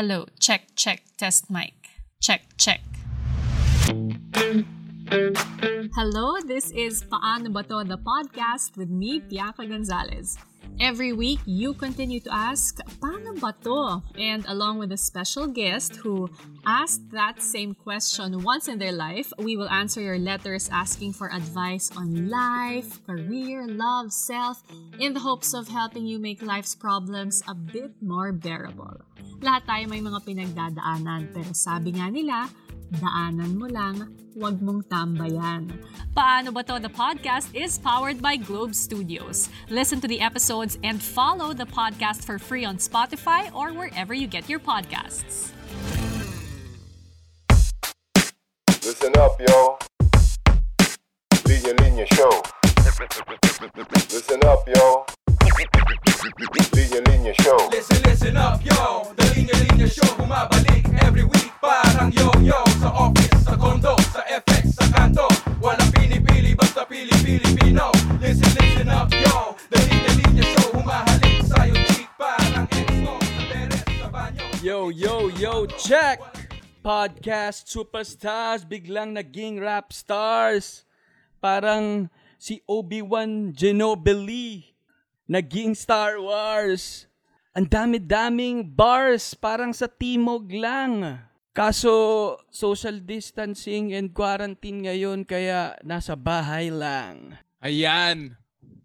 Hello, check, check, test mic. Check, check. Hello, this is Paano Ba To, the podcast with me, Bianca Gonzalez. Every week, you continue to ask, Paano ba to? And along with a special guest who asked that same question once in their life, we will answer your letters asking for advice on life, career, love, self, in the hopes of helping you make life's problems a bit more bearable. Lahat tayo may mga pinagdadaanan, pero sabi nga nila, daanan mo lang, huwag mong tambayan. Paano ba to? The podcast is powered by Globe Studios. Listen to the episodes and follow the podcast for free on Spotify or wherever you get your podcasts. Listen up, yo. Linya Linya Show. Listen up, yo. Linya Linya Show. Listen, listen up, yo. The Linya Linya Show. Bumabalik every week. Parang yo-yo Sa office, sa condo, sa FX, sa kanto. Walang pinipili, basta pili-Pilipino Listen, listen up, yo. The Linya Linya Show. Humahalik sa'yo, chick. Parang exo Sa teres, sa banyo. Yo, yo, yo, check! Podcast superstars biglang naging rap stars. Parang si Obi-Wan Ginobili naging Star Wars. Ang dami-daming bars parang sa timog lang. Kaso social distancing and quarantine ngayon kaya nasa bahay lang. Ayan,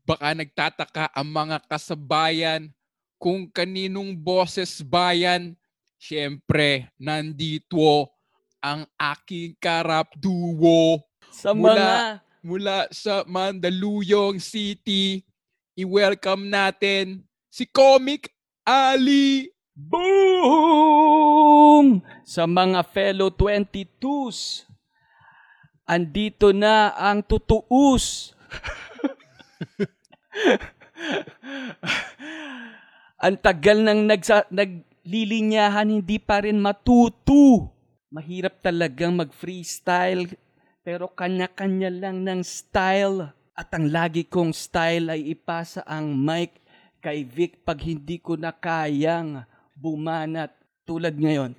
baka nagtataka ang mga kasabayan kung kaninong boses bayan. Siyempre, nandito ang aking karap duo Sa Mula- mga mula sa Mandaluyong City. I-welcome natin si Comic Ali. Boom! Sa mga fellow 22s, andito na ang tutuus. ang tagal nang nagsa, naglilinyahan, hindi pa rin matutu. Mahirap talagang mag-freestyle, pero kanya-kanya lang ng style. At ang lagi kong style ay ipasa ang mic kay Vic pag hindi ko na kayang bumanat tulad ngayon.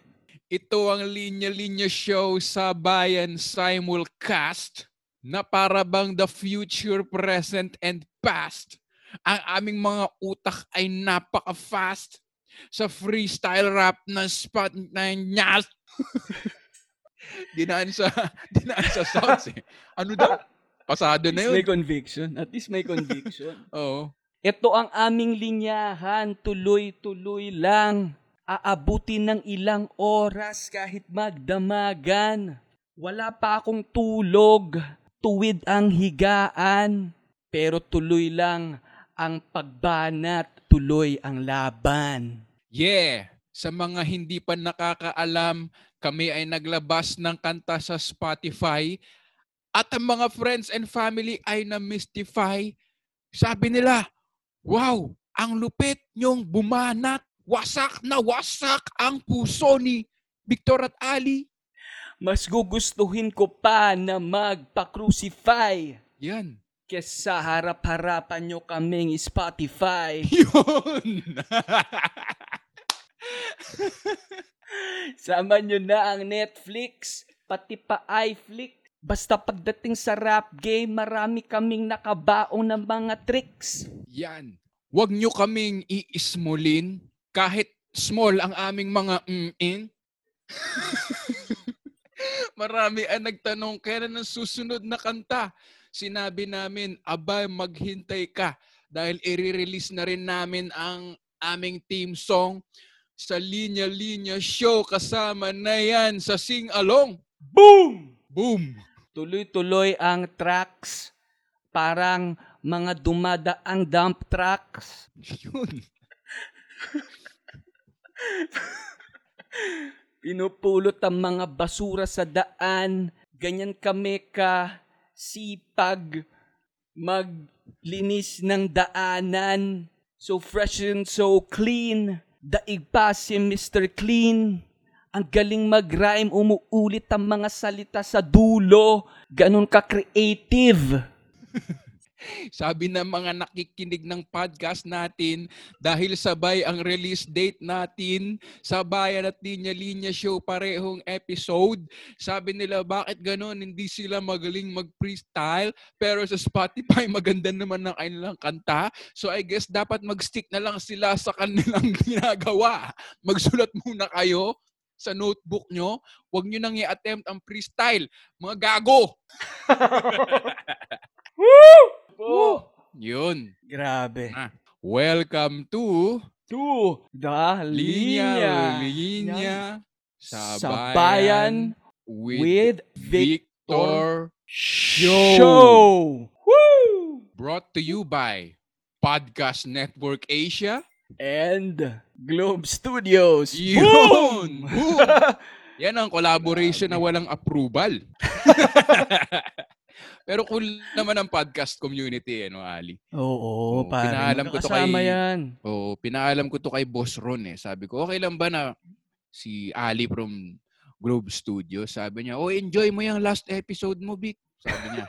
Ito ang linya-linya show sa Bayan Simulcast na para bang the future, present, and past. Ang aming mga utak ay napaka-fast sa freestyle rap na spot na nyas. dinaan sa dinaan sa sounds eh. Ano daw? Pasado At na least may yun. conviction. At least may conviction. Oo. Ito ang aming linyahan, tuloy-tuloy lang. Aabutin ng ilang oras kahit magdamagan. Wala pa akong tulog, tuwid ang higaan. Pero tuloy lang ang pagbanat, tuloy ang laban. Yeah! Sa mga hindi pa nakakaalam, kami ay naglabas ng kanta sa Spotify at ang mga friends and family ay na-mystify. Sabi nila, wow, ang lupit nyong bumanat. Wasak na wasak ang puso ni Victor at Ali. Mas gugustuhin ko pa na magpa-crucify Yan. kesa harap-harapan nyo kaming Spotify. Yun! Sama nyo na ang Netflix, pati pa iFlix. Basta pagdating sa rap game, marami kaming nakabaong ng mga tricks. Yan. Huwag nyo kaming iismulin kahit small ang aming mga mm-in. Marami ang nagtanong, kailan ang susunod na kanta? Sinabi namin, aba, maghintay ka dahil i-release na rin namin ang aming team song sa Linya Linya Show kasama na yan sa Sing Along. Boom! Boom! Tuloy-tuloy ang tracks. Parang mga dumadaang dump trucks. Yun. Pinupulot ang mga basura sa daan. Ganyan kami ka sipag maglinis ng daanan. So fresh and so clean. Daig pa si Mr. Clean. Ang galing mag-rhyme, umuulit ang mga salita sa dulo. Ganon ka-creative. Sabi ng mga nakikinig ng podcast natin, dahil sabay ang release date natin, sabayan at linya-linya show parehong episode. Sabi nila, bakit ganon? Hindi sila magaling mag-freestyle, pero sa Spotify maganda naman ng kanilang kanta. So I guess dapat mag-stick na lang sila sa kanilang ginagawa. Magsulat muna kayo sa notebook nyo. Huwag nyo nang i-attempt ang freestyle. Mga gago! Oh, Yun. grabe. Ah. Welcome to To the Linya, Linya, Linya, Sabayan Sabayan with, with Victor Victor Show. Show. Woo! Brought to you by Podcast Network Asia. And Globe Studios. Yun! Boom! Yan ang collaboration na walang approval. Pero cool naman ang podcast community, eh, no, Ali? Oo, Oo, pare. pinaalam ko to kay- yan. O, pinaalam ko to kay Boss Ron eh. Sabi ko, okay lang ba na si Ali from Globe Studio? Sabi niya, oh, enjoy mo yung last episode mo, Vic. Sabi niya.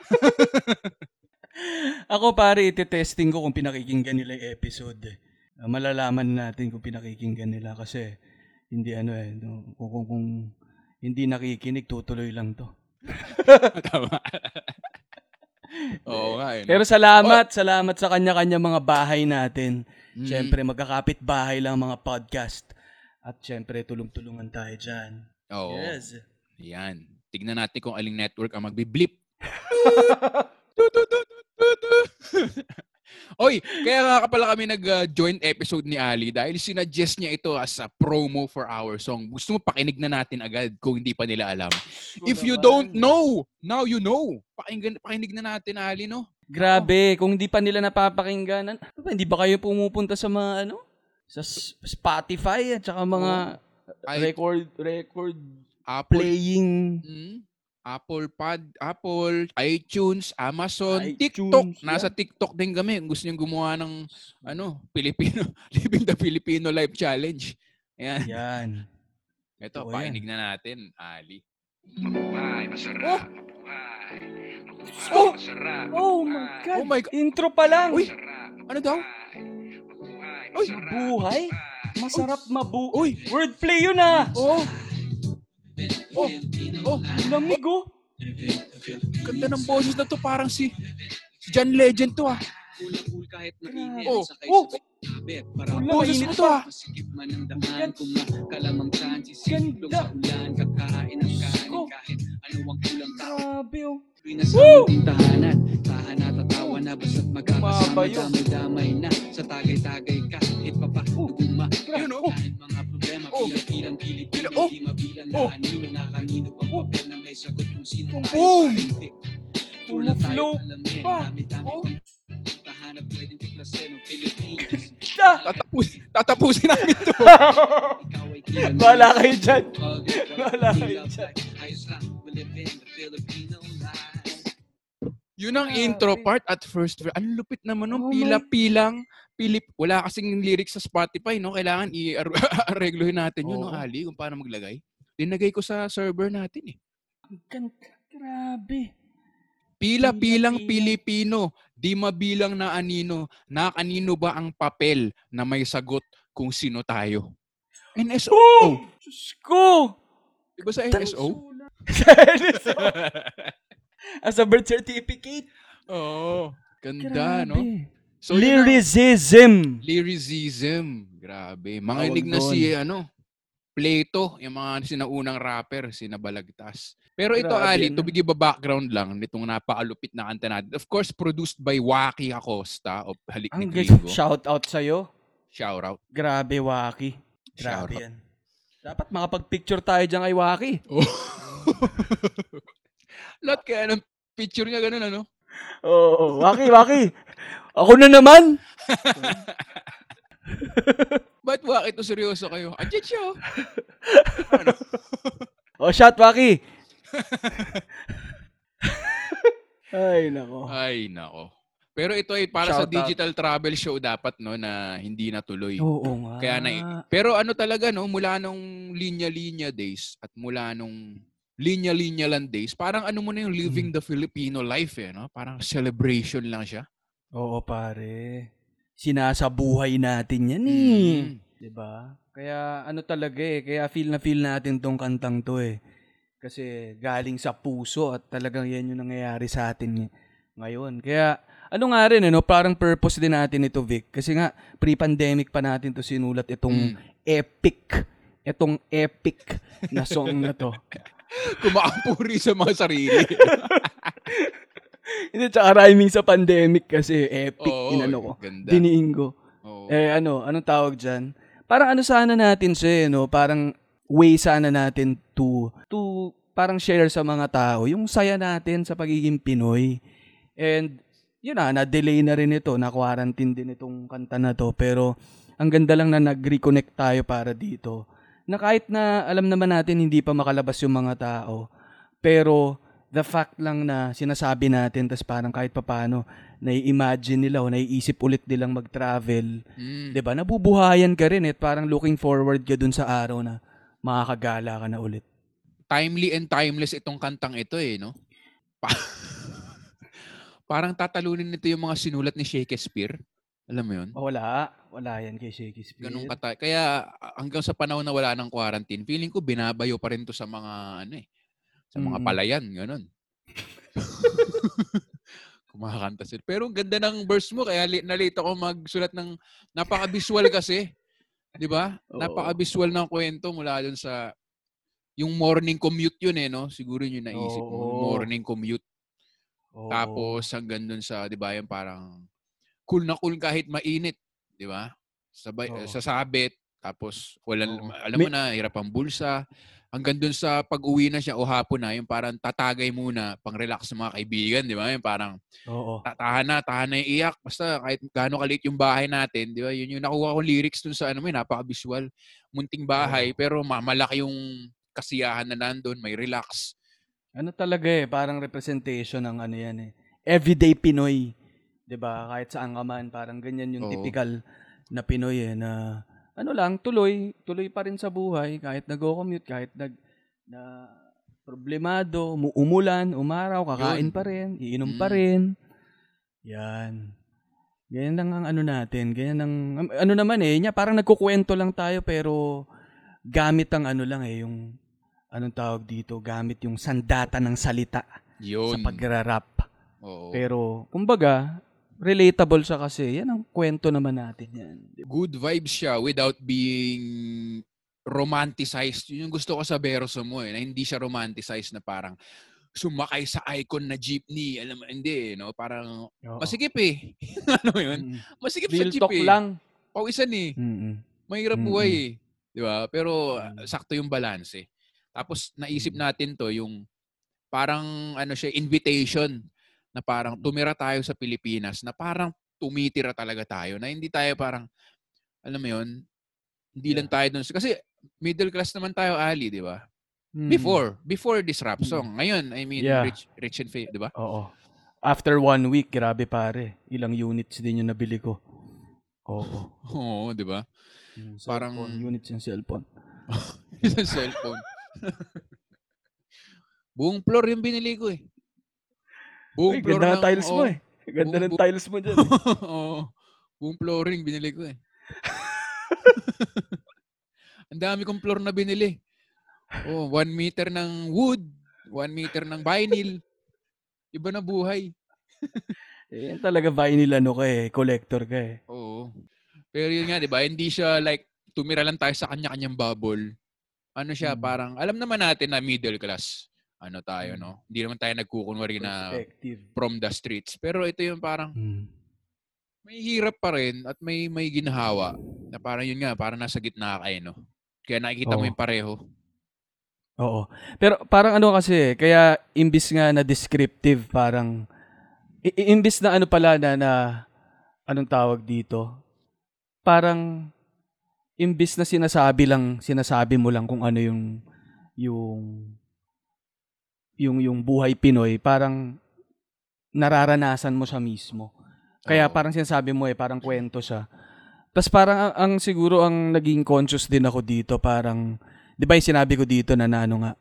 Ako pare, ite-testing ko kung pinakikinggan nila yung episode. Ah, malalaman natin kung pinakikinggan nila kasi hindi ano eh, no, kung, kung, kung hindi nakikinig, tutuloy lang to. Tama. Oo nga. Eh, no? Pero salamat, salamat sa kanya-kanya mga bahay natin. Mm. Siyempre, magkakapit bahay lang mga podcast. At siyempre, tulong-tulungan tayo dyan. Oo. Yes. Yan. Tignan natin kung aling network ang magbi-blip. Oy, kaya nga ka pala kami nag-joint episode ni Ali dahil sinuggest niya ito as a promo for our song. Gusto mo pakinig na natin agad kung hindi pa nila alam. If you don't know, now you know. Pakinggan, pakinig na natin, Ali, no? Grabe, kung hindi pa nila napapakinggan, ano ba, hindi ba kayo pumupunta sa mga ano? Sa Spotify at saka mga Ay, record record Apple, playing Mm, Apple Pod, Apple, iTunes, Amazon, iTunes, TikTok. yeah. Nasa TikTok din kami. Gusto niyong gumawa ng ano, Filipino, Living the Filipino Life Challenge. Ayan. yan. Ito, Oo, pakinig na natin, Ali. Mabuhay, masarap. Mabuhay. Mabuhay, Oh! masarap. Oh my God! Oh my God. Intro pa lang! Uy! Ano daw? Mabuhay, Uy! masarap. Buhay? Masarap mabu... Uy! Wordplay yun ah! Oh! Oh! Oh! Lamig oh! Ganda ng boses na to. Parang si, si John Legend to ah. Cool kahit mainit Oh, oh. sabay habit para Wala, Boses mainit mo to ah. masikip man ang daan kung makalamang Ganda. sa ulan kakain ang kanin Oh. kahit ano ang kulang tao Grabe oh! Tuloy na sa ating tahanan. Tahan at tatawa na basta't magkakasama damay-damay na. Sa tagay-tagay kahit pa pa duguma Yun, oh. kahit mga problema bilang-bilang Pilipino di mabilang na anino na kanino pang papel na may sagot kung sino tayo Pula Flow tayo alamin dami-dami tahanap pwedeng tiklasin ng Pilipinas! Tatapus, tatapusin. Namin to. Ikaw ay kilala. Bahala kayo dyan. We kayo dyan. Ayos lang, we live in the life. Yun ang Grabe. intro part at first verse. Ang lupit naman nung Oh pila-pilang Pilip. Wala kasing lyrics sa Spotify, no? Kailangan i-arreglohin natin yun, no. Ali, kung paano maglagay. Linagay ko sa server natin, eh. Ang ganda. Grabe. Pila-pilang Pila-pila. Pilipino, di mabilang na anino, na kanino ba ang papel na may sagot kung sino tayo? NSO. Oh! Diyos ko! Di ba sa NSO? NSO. As a birth certificate. Oo. Ganda, no? Grabe. So, yun ang- Lyricism. Lyricism. Grabe. Manginig na si, ano, Plato, yung mga sinaunang rapper, sinabalagtas. Pero ito, Grabe, Ali, no? to give a background lang nitong napakalupit na kanta natin. Of course, produced by Waki Acosta of Halik ni Ang Gringo. shout out sa'yo. Shout out. Grabe, Waki. Shout Grabe out. yan. Dapat makapag-picture tayo dyan kay Waki. Oh. Lahat kaya ng picture niya ganun, ano? Oo, Waki, Waki. Ako na naman. Ba't Waki to seryoso kayo? Andiyan siya, oh. Oh, shot, Waki. Ay, nako. Ay, nako. Pero ito ay para sa Shout out. digital travel show dapat, no, na hindi natuloy. Oo nga. Kaya na Pero ano talaga no, mula nung linya-linya days at mula nung linya-linya lang days, parang ano mo na yung living the Filipino life eh, no? Parang celebration lang siya. Oo, pare. Sinasabuhay natin yan eh. Mm. ba? Kaya ano talaga eh, kaya feel na feel natin tong kantang to eh. Kasi galing sa puso at talagang yan yung nangyayari sa atin ng- ngayon. Kaya ano nga rin, ano, parang purpose din natin ito, Vic. Kasi nga, pre-pandemic pa natin to sinulat itong Mm. epic, itong epic na song na to. Kumakapuri sa mga sarili. Hindi, tsaka rhyming sa pandemic kasi epic, Oo, inano ko. ganda. Diniin ko. Oo. Eh ano, anong tawag dyan? Parang ano sana natin siya, eh, no? Parang way sana natin to, to parang share sa mga tao yung saya natin sa pagiging Pinoy. And, yun na, na-delay na rin ito, na-quarantine din itong kanta na to. Pero, ang ganda lang na nag-reconnect tayo para dito. Na kahit na alam naman natin hindi pa makalabas yung mga tao, pero the fact lang na sinasabi natin, tas parang kahit papano, nai-imagine nila o naiisip ulit nilang mag-travel, Mm. 'di ba? Nabubuhayan ka rin at parang looking forward ka dun sa araw na makakagala ka na ulit. timely and timeless itong kantang ito eh, no? Pa- Parang tatalunin nito yung mga sinulat ni Shakespeare. Alam mo yun? Oh, wala, wala yan kay Shakespeare. Ganun kata. Kaya ah, hanggang sa panahon na wala ng quarantine, feeling ko binabayo pa rin to sa mga ano eh, sa mga Mm. palayan, ganun. Kumakanta sila. Pero ang ganda ng verse mo, kaya li- nalito ako magsulat ng napaka-visual kasi. 'Di ba? Napaka-visual ng kwento mula dun sa yung morning commute yun eh, no? Siguro yun yung naisip mo. Morning commute. Oo. Tapos hanggang dun sa, 'di ba, yung parang cool na cool kahit mainit, 'di ba? Sabay Oo. sasabit tapos wala Oo. alam mo na hirap ang bulsa. Hanggang dun sa pag-uwi na siya o hapon na, yung parang tatagay muna, pang-relax sa mga kaibigan, 'di ba? Yung parang Oo. ta- tahan na, tahan na yung iyak. Basta kahit gaano kalit yung bahay natin, 'di ba? Yun yung nakuha kong lyrics dun sa ano mo, yun, napaka-visual. Munting bahay pero ma- malaki yung kasiyahan na nandun, may relax. Ano talaga eh, parang representation ng ano yan eh. Everyday Pinoy. 'Di ba? Kahit saan ka man, parang ganyan yung Oo. typical na Pinoy eh na ano lang, tuloy, tuloy pa rin sa buhay kahit nag-commute, kahit nag na problemado, umu- umulan, umaraw, kakain Yun. pa rin, iinom pa Mm. rin. Yan. Ganyan lang ang ano natin. Ganyan ang, ano naman eh, niya, parang nagkukwento lang tayo pero gamit ang ano lang eh, yung, anong tawag dito, gamit yung sandata ng salita sa Yun. pagrarap. Oo. Pero, kumbaga, relatable siya kasi. Yan ang kwento naman natin yan. good vibes siya without being romanticized. Yun yung gusto ko sa Beroso mo eh, na hindi siya romanticized na parang sumakay sa icon na jeepney. Alam mo, hindi eh, no? Parang Oo. masikip eh. ano yun? Mm. Masikip Real sa jeep talk eh. lang. Pawisan eh. Mm-mm. Mahirap Mm-mm. buhay eh. Di ba? Pero Mm. sakto yung balance eh. Tapos naisip natin to yung parang ano siya, invitation na parang tumira tayo sa Pilipinas na parang tumitira talaga tayo na hindi tayo parang alam mo yun, hindi lang tayo dun. Kasi middle class naman tayo, Ali, di ba? Mm. Before, before this rap song. Ngayon, I mean, Yeah. rich, rich and famous, di ba? Oo. After one week, grabe pare. Ilang units din yung nabili ko. Oo. Oo, di ba? Parang- units yung cellphone. sa cellphone. Buong floor yung binili ko eh. Buong Uy, floor ganda ng tiles mo oo. eh. Ganda Buong- ng tiles mo dyan. Oo. Buong flooring binili ko eh. Ang dami kong floor na binili. Oh, one meter ng wood, one meter ng vinyl. Iba na buhay. eh, talaga vinyl ano ka eh. Collector ka eh. Oo. Pero yun nga, di ba? Hindi siya like, tumira lang tayo sa kanya-kanyang bubble. Ano siya, Mm. parang, alam naman natin na middle class. Ano tayo, Mm. no? Hindi naman tayo nagkukunwari na from the streets. Pero ito yung parang, Mm. may hirap pa rin at may may ginhawa. Na parang yun nga, parang nasa gitna kayo, no? Kaya nakikita mo Oo. yung pareho. Oo. Pero parang ano kasi, kaya imbis nga na descriptive, parang, i- imbis na ano pala na, na anong tawag dito, parang, imbis na sinasabi lang, sinasabi mo lang kung ano yung, yung, yung, yung buhay Pinoy, parang, nararanasan mo siya mismo. Kaya Oo. parang sinasabi mo eh, parang kwento siya. Tapos parang ang, ang siguro ang naging conscious din ako dito, parang, di ba yung sinabi ko dito na, na ano nga,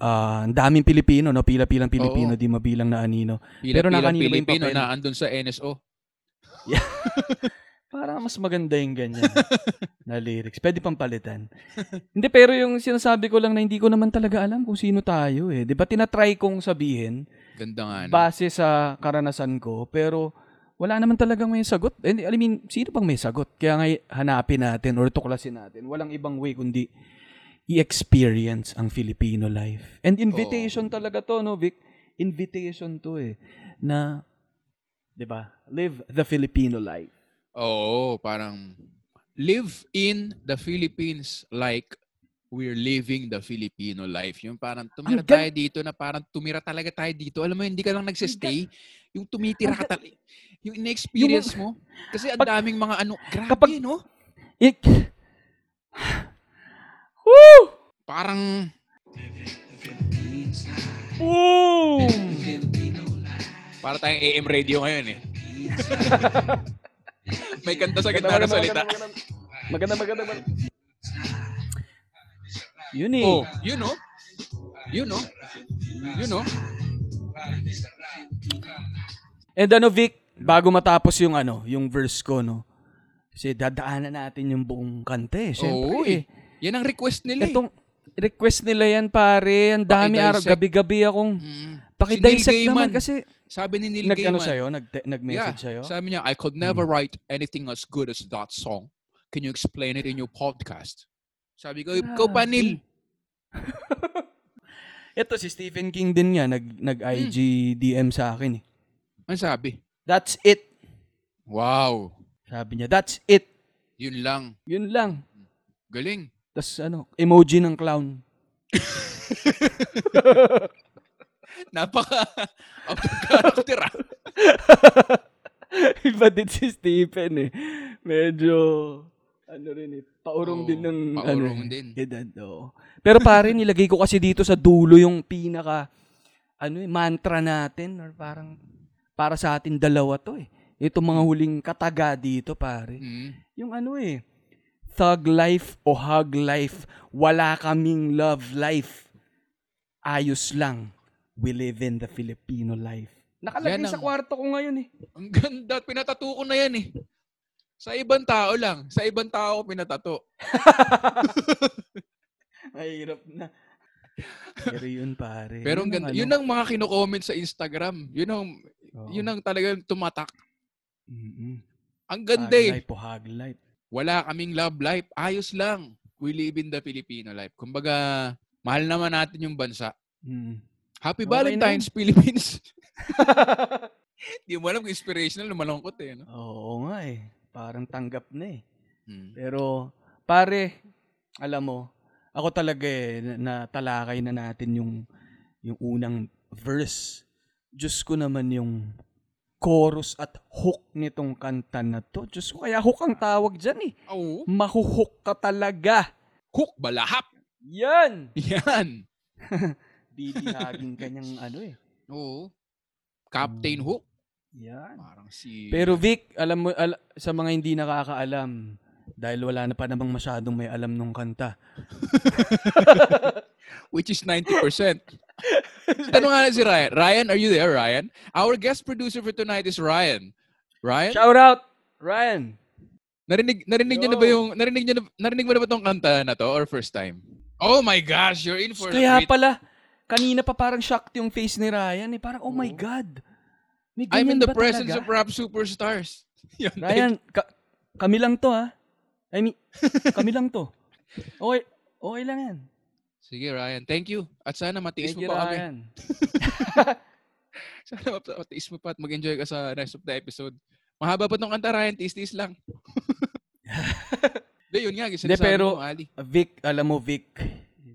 ah, ang daming Pilipino, no? Pila-pilang Pilipino, Oo. di mabilang na anino. Pila, Pero nakanino ba yung Pilipino papel? na andun sa NSO. Parang mas maganda yung ganyan na lyrics. Pwede pang palitan. hindi, pero yung sinasabi ko lang na hindi ko naman talaga alam kung sino tayo eh. Di ba tinatry kong sabihin Ganda nga. no? base sa karanasan ko, pero wala naman talagang may sagot. And, I mean, sino bang may sagot? Kaya nga hanapin natin or tuklasin natin. Walang ibang way kundi i-experience ang Filipino life. And invitation talaga to, no, Vic? Invitation to eh. Na, di ba, live the Filipino life. Oo, parang live in the Philippines like we're living the Filipino life. Yung parang tumira Ang tayo dito na parang tumira talaga tayo dito. Alam mo, hindi ka lang nagsistay. Yung tumitira ka talaga. Yung in-experience mo. Kasi ang daming mga ano. Grabe, kapag- no? Ik... Woo! Parang Boom! para tayong AM radio ngayon eh. May kanta sa gitna ng salita. Maganda, maganda, maganda. Yun eh. Oh, you know. You know. You know. And ano, Vic, bago matapos yung ano, yung verse ko, no? Kasi dadaanan natin yung buong kanta eh. Siyempre Oo, eh. Yan ang request nila eh. Request nila yan, pare. Ang dami araw. Gabi-gabi akong Mm. pakidissect Si naman kasi Sabi ni Neil nag, ano Gaiman. sa'yo, nag, nag-message sa'yo. Sabi niya, I could never write anything as good as that song. Can you explain it in your podcast? Sabi ko, ikaw pa, Neil. Ito si Stephen King din nga, nag, nag-IG DM sa akin eh. Ano sabi? That's it. Wow. Sabi niya, that's it. Yun lang. Yun lang. Galing. Tapos ano, emoji ng clown. Napaka out of character ah. Iba din si Stephen eh. Medyo, ano rin eh, paurong Oo, din ng, paurong ano, din. edad. oo. Pero pare, nilagay ko kasi dito sa dulo yung pinaka, ano eh, mantra natin or parang, para sa atin dalawa to eh. Ito mga huling kataga dito, pare. Mm. Yung ano eh, thug life o hug life, wala kaming love life. Ayos lang. We live in the Filipino life. Nakalagay Yan sa ang- kwarto ko ngayon eh. Ang ganda. Pinatato ko na yan eh. Sa ibang tao lang. Sa ibang tao ko pinatato. Mahirap na. Pero yun pare. Pero ang ganda. ano. Yun ang mga kino-comment sa Instagram. Yun ang, Oo. yun ang talagang tumatak. Mm-mm. Ang Hug ganda eh. life o hug life. Wala kaming love life. Ayos lang. We live in the Filipino life. Kumbaga, mahal naman natin yung bansa. Mm. Happy Okay na Valentine's, Philippines. Di mo alam kung inspirational na malungkot eh. No? Oo nga eh. Parang tanggap na eh. Hmm. Pero, pare, alam mo, ako talaga eh, na, na talakay na natin yung, yung unang verse. Diyos ko naman yung chorus at hook nitong kanta na to. Diyos ko, kaya hook ang tawag dyan eh. Oo. Mahuhook ka talaga. Hook, balahap. Yan! Yan. Bibihagin kanyang ano eh. Oo. Captain Hook. Yan. Parang si... Pero Vic, alam mo, al- sa mga hindi nakakaalam, dahil wala na pa namang masyadong may alam nung kanta. which is 90%. Tanong nga si Ryan. Ryan, are you there, Ryan? Our guest producer for tonight is Ryan. Ryan? Shout out, Ryan! Narinig narinig niyo na ba yung narinig niyo na, narinig mo na ba tong kanta na to or first time? Oh my gosh, you're in for Kaya treat. pala, kanina pa parang shocked yung face ni Ryan. Eh. Parang, oh my Oo. God. May I'm in the presence talaga? of rap superstars. Yun, Ryan, ka- kami lang to ha. I mean, kami lang to. Okay, okay lang yan. Sige, Ryan. Thank you. At sana matiis Thank mo you, pa kami. Ryan. Sana mat- matiis mo pa at mag-enjoy ka sa rest of the episode. Mahaba pa tong kanta, Ryan. Tiis-tiis lang. Hindi, yun nga. Sinasabi pero- mo, Ali. Vic, alam mo Vic,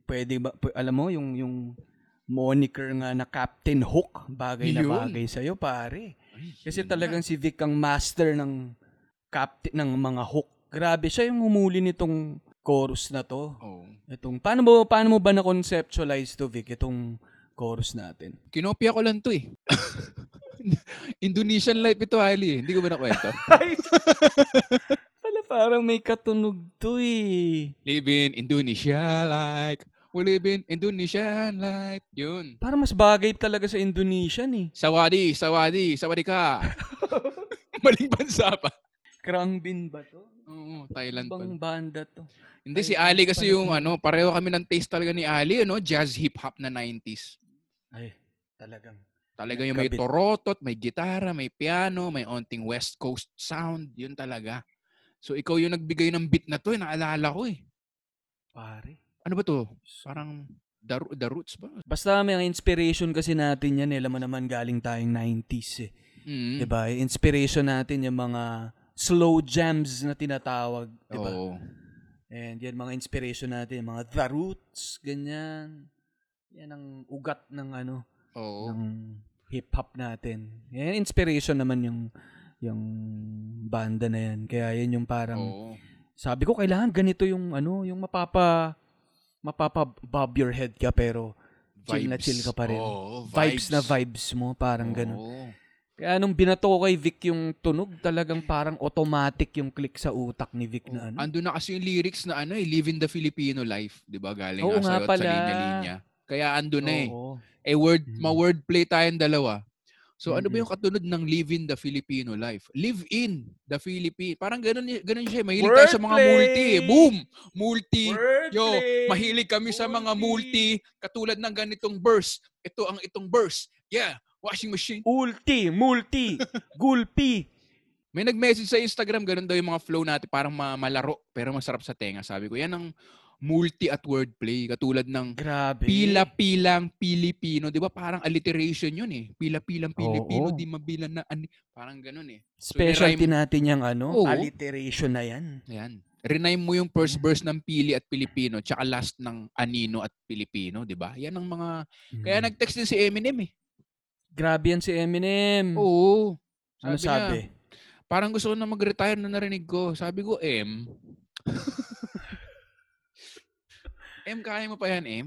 pwede ba, pu- alam mo yung, yung moniker nga na Captain Hook, bagay na Yun. bagay sa'yo, pare. Kasi talagang si Vic ang master ng captain ng mga hook. Grabe, siya yung humuli nitong chorus na to. Oh. Itong, paano mo, paano mo ba na-conceptualize to, Vic, itong chorus natin? Kinopia ko lang to eh. Indonesian life ito, Ali. Hindi ko ba nakwento? Pala parang may katunog to eh. live in Indonesia like. We live in Indonesian life. Yun. Parang mas bagay talaga sa Indonesian eh. Sawadi, sawadi, sawadi ka. Maling bansa pa. Krangbin ba to? Oo, Thailand pa. Ibang banda to. Hindi, si Ali kasi yung ano, pareho kami ng taste talaga ni Ali, ano, jazz hip-hop na 90s. Ay, talagang. Talaga yung may torotot, may gitara, may piano, may onting West Coast sound. Yun talaga. So, ikaw yung nagbigay ng beat na to, eh, naalala ko eh. Pare. Ano ba to? Parang The, The Roots ba? Basta may inspiration kasi natin yan. Eh. Alam mo naman galing tayong 90s eh. Mm. Diba? Inspiration natin yung mga slow jams na tinatawag. Diba? Oo. And yan mga inspiration natin. Mga The Roots, ganyan. Yan ang ugat ng ano, Oo. ng hip-hop natin. Yan, inspiration naman yung yung banda na yan. Kaya yan yung parang, Oo. sabi ko, kailangan ganito yung ano, yung mapapa, mapapa bob your head ka pero chill na chill ka pa rin. Oo, vibes. na vibes mo, parang ganun. Oo. Kaya nung binato ko kay Vic yung tunog, talagang parang automatic yung click sa utak ni Vic na ano. Ando na kasi yung lyrics na ano eh, Living the Filipino Life, 'di ba? Galing Oo nga nga pala. sa linya-linya. Kaya ando na eh. Oo. Eh word, Mhm. ma-wordplay tayong dalawa. So ano ba Mhm. yung katunod ng Living the Filipino Life? Live in the Philippines. Parang ganun, ganun siya. Mahilig tayo sa mga Wordplay! multi. eh. Boom! Multi. Yo, Wordplay! mahilig kami sa mga multi. Katulad ng ganitong verse. Ito ang itong verse. Yeah, washing machine. Ulti, multi, gulpi. May nag-message sa Instagram, ganun daw yung mga flow natin, parang ma- malaro, pero masarap sa tenga. Sabi ko, yan ang multi at wordplay. Katulad ng Grabe. pila-pilang Pilipino. Di ba parang alliteration yun eh. Pila-pilang Pilipino, Oo. di mabilan na ani. Parang ganun eh. Specialty nirhyme- natin yung ano, Oo. alliteration na yan. Ayan. Rename mo yung first verse ng Pili at Pilipino, tsaka last ng Anino at Pilipino, di ba? Yan ang mga... Kaya Mm. nag-text din si Eminem eh. Grabe yan si Eminem. Oo. ano niya, sabi? parang gusto ko na mag-retire na narinig ko. Sabi ko, M. M, kaya mo pa yan, M.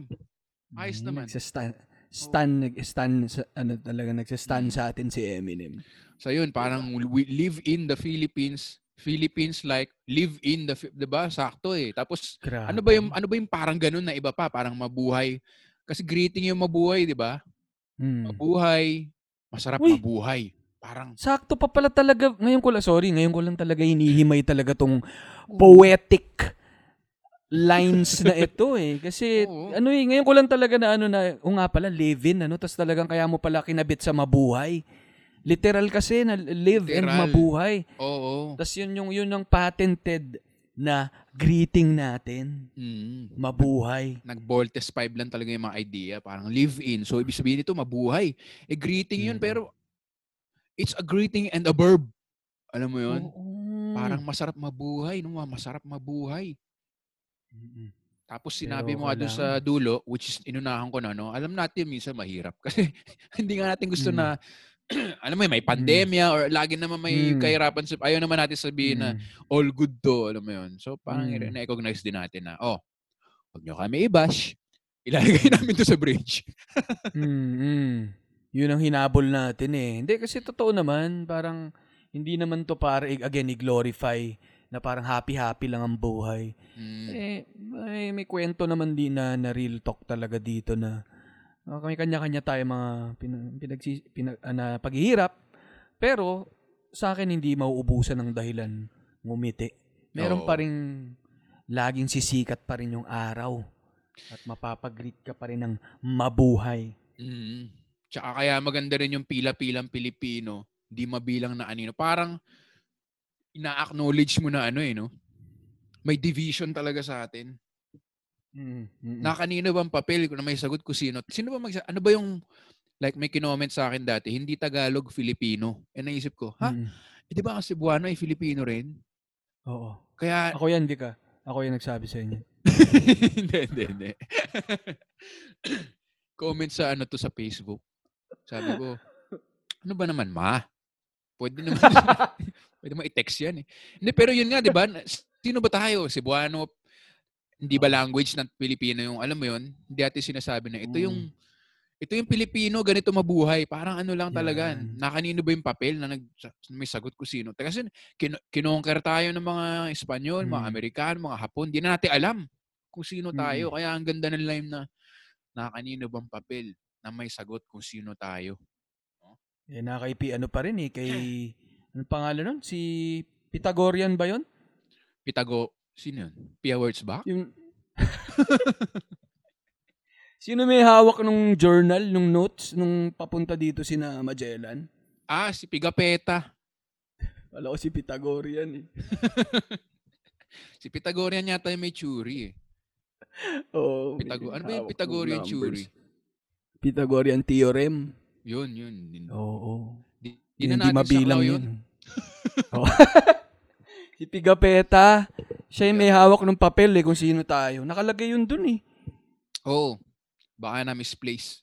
Ayos Mm, naman. Nagsastan, stan, nag-stan, sa, ano talaga, nagsastan sa atin si Eminem. So yun, parang we live in the Philippines. Philippines like live in the, 'di ba? Sakto eh. Tapos Grabe. ano ba yung ano ba yung parang ganun na iba pa, parang mabuhay. Kasi greeting yung mabuhay, 'di ba? Mm. Mabuhay, masarap Uy! mabuhay. Parang Sakto pa pala talaga, ngayon ko lang, sorry, ngayon ko lang talaga hinihimay talaga tong poetic lines na ito eh. Kasi, Oo. ano eh, ngayon ko lang talaga na ano na, o nga pala, live in, ano, tas talagang kaya mo pala kinabit sa mabuhay. Literal kasi na live and Literal. mabuhay. oo. Tas yun yung, yun yung patented na greeting natin. Mm. Mabuhay. Nag-Voltes 5 lang talaga yung mga idea. Parang live in. So, ibig sabihin nito, mabuhay. Eh, greeting yun, Mm. pero it's a greeting and a verb. Alam mo yun? Oo. Parang masarap mabuhay. No? Masarap mabuhay. Mm-mm. Tapos Pero sinabi mo nga doon sa dulo, which is inunahan ko na, no? Alam natin minsan mahirap. Kasi hindi nga natin gusto Mm. na, alam mo, may pandemya or lagi naman may Mm. kahirapan. Sa, ayaw naman natin sabihin na Mm. all good to. Alam mo yun. So parang Mm. na-recognize din natin na, oh, huwag nyo kami i-bash. Ilalagay namin to sa bridge. Mm, Yun ang hinabol natin eh. Hindi kasi totoo naman, parang hindi naman to para again i-glorify na parang happy-happy lang ang buhay. Mm. Eh, may, may kwento naman din na, na real talk talaga dito na uh, may kanya-kanya tayo mga pinag, pinag, ah, na paghihirap. Pero sa akin hindi mauubusan ng dahilan ngumiti. Oo. Meron pa rin laging sisikat pa rin yung araw at mapapagreet ka pa rin ng mabuhay. Mm. Tsaka kaya maganda rin yung pila-pilang Pilipino, di mabilang na anino. Parang ina-acknowledge mo na ano eh, no? May division talaga sa atin. Mm, mm, Na kanino bang papel kung na may sagot ko sino? Sino ba magsa ano ba yung like may kinoment sa akin dati, hindi Tagalog, Filipino. Eh naisip ko, ha? mm. Eh, di ba ang Cebuano ay Filipino rin? Oo. Kaya Ako yan, Vika. Ako yung nagsabi sa inyo. hindi, hindi, hindi. Comment sa ano to sa Facebook. Sabi ko, ano ba naman, ma? Pwede naman, pwede mo i-text yan eh. Hindi, pero yun nga, di ba? Sino ba tayo? Cebuano, hindi ba language ng Pilipino yung, alam mo yun? Hindi natin sinasabi na ito yung, ito yung Pilipino, ganito mabuhay. Parang ano lang talaga. Yan. Na kanino ba yung papel na nag, may sagot ko sino? Kasi kin, tayo ng mga Espanyol, mga Mm. Amerikano, mga Hapon. Di na natin alam kung sino Mm. tayo. Kaya ang ganda ng line na, na kanino bang papel na may sagot kung sino tayo. Eh, nakaipi ano pa rin eh, kay Ano pangalan nun? Si Pythagorean ba yun? Pitago, sino yun? Pia Words ba? Yung... Sino may hawak nung journal, nung notes, nung papunta dito si na Magellan? Ah, si Pigapeta. Wala ko si Pythagorean eh. Si Pythagorean yata yung may churi eh. Oo. Pythago- may ano ba yung Pythagorean numbers. Pythagorean theorem. Yun, yun. Oo. di, di Hindi na natin mabilang saklaw yun. Oo. Si Pigapeta, siya yung may hawak ng papel eh kung sino tayo. Nakalagay yun dun eh. Oo. Oh, baka na misplace.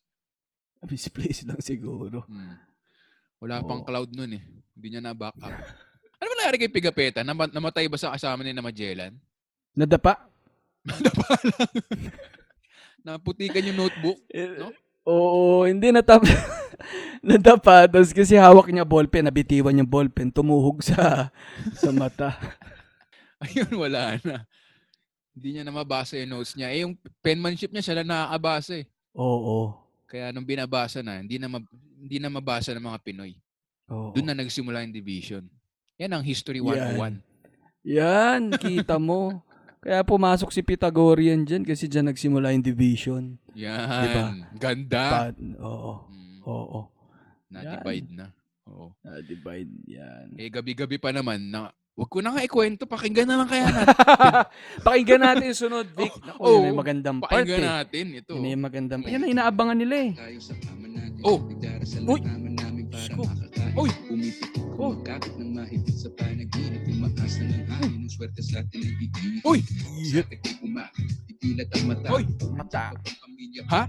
Misplace lang siguro. Hmm. Wala pang Oo. cloud nun eh. Hindi niya na back up. Ano ba nangyari kay Pigapeta? Nama- namatay ba sa kasama ni na Magellan? Nadapa? Naputikan yung notebook? Eh, No? Oo, hindi natap nadapa. Tapos kasi hawak niya ballpen, nabitiwan yung ballpen, tumuhog sa sa mata. Ayun, wala na. Hindi niya na mabasa yung notes niya. Eh, yung penmanship niya, siya lang nakakabasa eh. Oo. Kaya nung binabasa na, hindi na, mab- hindi na mabasa ng mga Pinoy. Oo. Doon na nagsimula yung division. Yan ang History Yan. 101. Yan, kita mo. Kaya pumasok si Pythagorean dyan kasi dyan nagsimula yung division. Yan. Diba? Ganda. Pa- oo. Mm, Oo. na-divide na. Oo. Na-divide yan. Eh, gabi-gabi pa naman, na, wag ko na nga ikwento, pakinggan na lang kaya natin. Pakinggan natin yung sunod, Vic. Naku, Oo. yun ay magandang part pakinggan eh. natin ito. Yun ay magandang Yan ang inaabangan nila eh. Tayo sa kama natin. Oh. Nagdarasal Uy. namin para Sko. makakain. Uy. Pumipik, Oh. kumakapit ng mahigit sa panaginip. Umakas na ng hangin, ang swerte sa atin ay iinit. Uy. Sa atin ay umakit, ipilat ang mata. Uy. Mata. Pamilya, Ha?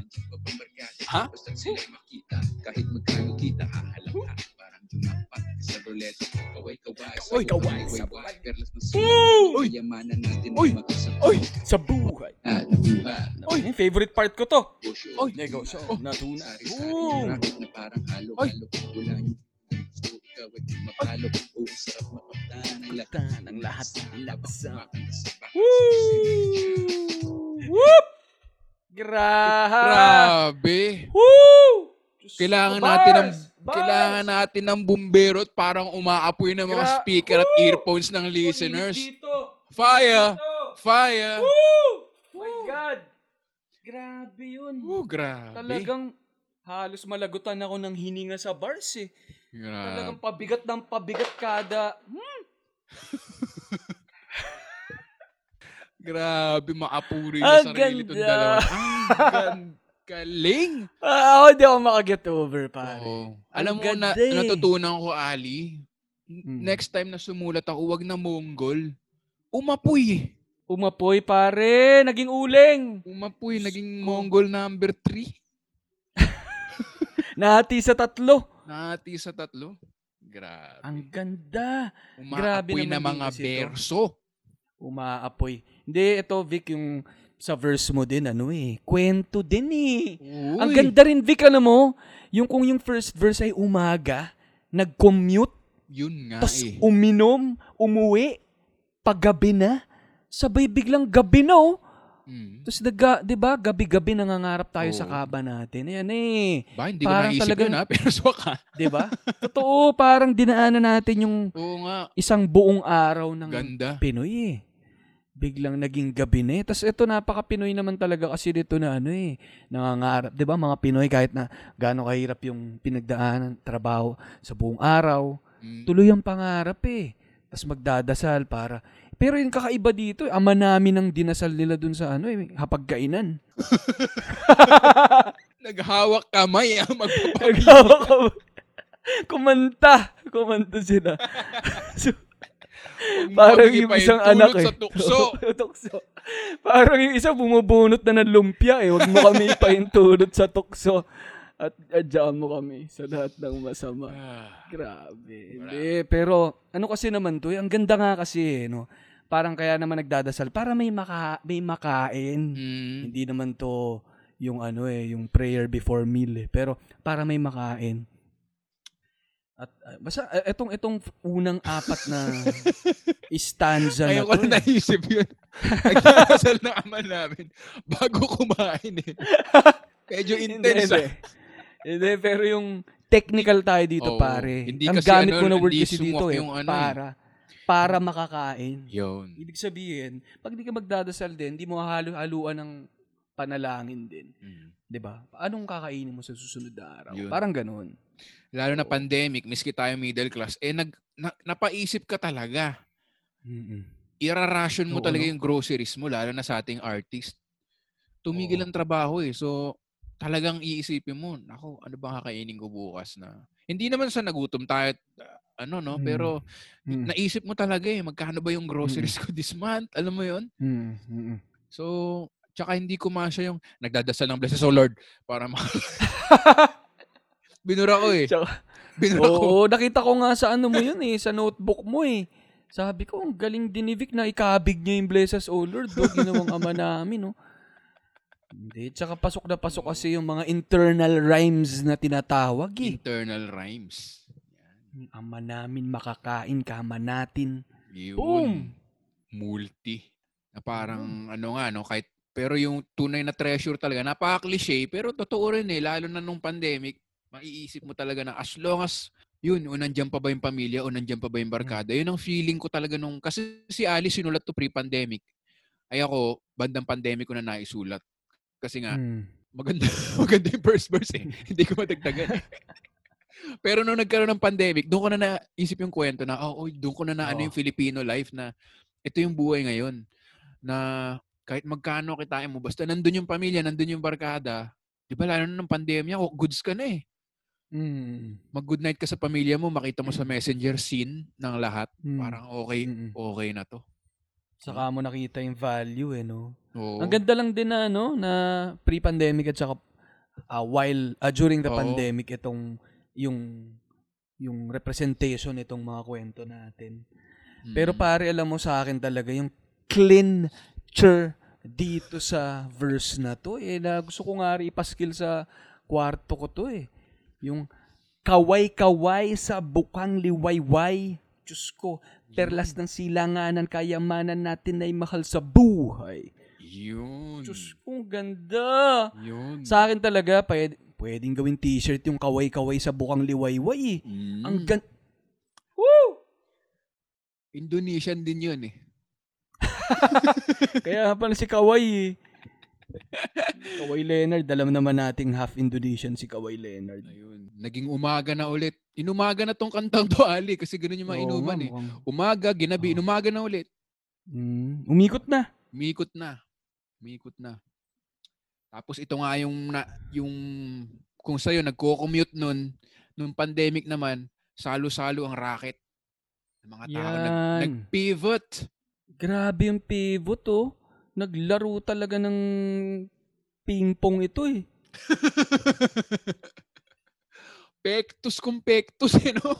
Ha? Basta't sila'y makita, kahit magkano kita, hahalang ka. Parang jumapat sa ruleta. Kaway-kaway, sa Uy. buhay, Kaway, sa buhay, perlas Uy. sulat. Kayamanan natin Uy. Uy. Sa buhay. At nabuhay. Uy, yung favorite part ko to. Uy. Negosyo. Oh. Natuna. Ng racket na parang halo-halo. Wala yung ikaw ay mapalo. Oo, sarap mapagtaan ang lahat. Ang lahat ng laksa. Mapapawakan ka sa bahay. Woo! Grabe. Woo! Kailangan ko, natin ng bars! Bars! kailangan natin ng bumbero at parang umaapoy ng mga Gra- speaker at Woo! earphones ng listeners. Dito. Fire! Dito. Fire! Woo! My God! Grabe yun. Oh, grabe. Talagang halos malagutan ako ng hininga sa bars eh. Talagang Grabe. pabigat ng pabigat kada. Hmm. Grabe, maapuri Ang na sarili itong ganda. dalawa. Ang gan- galing. Ah, ako di ako makaget over, pare. Oo. Alam mo, na, ganda eh. natutunan ko, Ali, Hmm. next time na sumulat ako, wag na Mongol. Umapoy. Umapoy, pare. Naging uling. Umapoy, naging. Mongol number 3. Nahati sa tatlo. Nahati sa tatlo. Grabe. Ang ganda. Umaapoy na naman din mga ito. berso. Umaapoy. Hindi, ito, Vic, yung sa verse mo din, ano eh, kwento din eh. Uy. Ang ganda rin, Vic, ano mo, yung kung yung first verse ay umaga, nag-commute, Yun nga tas eh. uminom, umuwi, paggabi na, sabay biglang gabi na oh. Mm. Tapos, naga, di ba, gabi-gabi nangangarap tayo sa Oo. kaba natin. Ayan eh. Ba, hindi ko Parang naisip talagang- yun ha, pero swaka. Di ba? Totoo, parang dinaanan natin yung Oo nga. isang buong araw ng Ganda. Pinoy eh. Biglang naging gabi na eh. Tapos ito, napaka-Pinoy naman talaga kasi dito na ano eh. Nangangarap. Di ba mga Pinoy kahit na gaano kahirap yung pinagdaanan, trabaho sa buong araw. Mm. Tuloy ang pangarap eh. Tapos magdadasal para. Pero yung kakaiba dito, eh, ama namin ang dinasal nila dun sa ano eh, hapagkainan. Naghawak kamay ah, magpapamilya. Nagawa ko. Kumanta. Kumanta sila. so, Parang yung isang anak eh. Sa tukso. tukso. Parang yung isa bumubunot na ng lumpia eh. Huwag mo kami ipahintulot sa tukso. At adyan mo kami sa lahat ng masama. Ah, Grabe. Hindi, pero ano kasi naman to, eh, ang ganda nga kasi eh, no. Parang kaya naman nagdadasal para may maka, may makain. mm. Hindi naman to yung ano eh, yung prayer before meal eh. Pero para may makain. At uh, basta uh, etong etong unang apat na stanza na ko to. na eh. naisip yun. Nagdadasal na ama namin bago kumain eh. Medyo intense hindi. ah. Hindi, pero yung technical tayo dito, Oo. pare. Hindi Ang kasi gamit ano, ko na word hindi kasi dito eh, yung ano eh. para. Para makakain. Yun. Ibig sabihin, pag di ka magdadasal din, di mo halo-haluan ng panalangin din. Mm. 'Di ba? Anong kakainin mo sa susunod na araw? Yun. Parang ganun. Lalo na pandemic, miski tayo middle class, eh nag, na, napaisip ka talaga. Ira-ration mo Oo, talaga no? yung groceries mo, lalo na sa ating artist. Tumigil Oo. ang trabaho eh. So, talagang iisipin mo, ako, ano bang kakainin ko bukas na? Hindi naman sa nagutom tayo, uh, ano no, Mm. pero Mm. naisip mo talaga eh, magkano ba yung groceries ko this month? Alam mo yon Mm, mm, mm. So, tsaka hindi ko masya yung nagdadasal ng blessings, oh Lord, para ma... Binura ko eh. Binura ko. Oo, nakita ko nga sa ano mo yun eh, sa notebook mo eh. Sabi ko, ang galing din ni Vic na ikabig niya yung blesses, oh Lord, do, ginawang ama namin, no? Hindi, tsaka pasok na pasok kasi yung mga internal rhymes na tinatawag eh. Internal rhymes. Yung Ama namin makakain, kama natin. Yun. Boom! Multi. Na parang ano nga, no? Kahit, pero yung tunay na treasure talaga, napaka-cliche, pero totoo rin eh, lalo na nung pandemic, maiisip mo talaga na as long as yun, o nandyan pa ba yung pamilya, o nandyan pa ba yung barkada. Yun ang feeling ko talaga nung, kasi si Ali sinulat to pre-pandemic. Ay ako, bandang pandemic ko na naisulat. Kasi nga, Hmm. maganda, maganda yung first verse eh. Hindi ko madagdagan eh. Pero nung nagkaroon ng pandemic, doon ko na naisip yung kwento na, oh, oh doon ko na na ano Oo. yung Filipino life na ito yung buhay ngayon. Na kahit magkano kitain mo, basta nandun yung pamilya, nandun yung barkada, di ba lalo ng pandemya, oh, goods ka na eh. Mm. Mag-good night ka sa pamilya mo, makita mo sa messenger scene ng lahat, Mm. parang okay, Mm-mm. okay na to. Saka mo nakita yung value eh, no? Oo. Ang ganda lang din na, ano, na pre-pandemic at saka ah, while, ah, during the Oo. pandemic, itong, yung, yung representation itong mga kwento natin. Mm. Pero pare, alam mo sa akin talaga, yung clincher dito sa verse na to, eh, na gusto ko nga rin ipaskill sa kwarto ko to eh. Yung kaway-kaway sa bukang liwayway. Diyos ko, perlas ng silanganan, kayamanan natin ay mahal sa buhay. Yun. Diyos ko, ang ganda. Yun. Sa akin talaga, pwede, pwedeng gawing t-shirt yung kaway-kaway sa bukang liwayway eh. Mm. Ang gan... Woo! Indonesian din yun eh. Kaya pala si Kaway eh. Kaway Leonard, alam naman nating half Indonesian si Kaway Leonard. Ayun. Naging umaga na ulit. Inumaga na tong kantang to, Ali, kasi ganun yung mga Oo inuman nga, eh. mukhang- Umaga, ginabi, Oo. inumaga na ulit. Mm, umikot na. Umiikot na. Umiikot na. Tapos ito nga yung, na, yung kung sa'yo, nagko-commute nun, nung pandemic naman, salo-salo ang racket. Ng mga tao nag, Yan. nag-pivot. Grabe yung pivot oh. Naglaro talaga ng ping-pong ito eh. Pectus kung pectus, eh, no?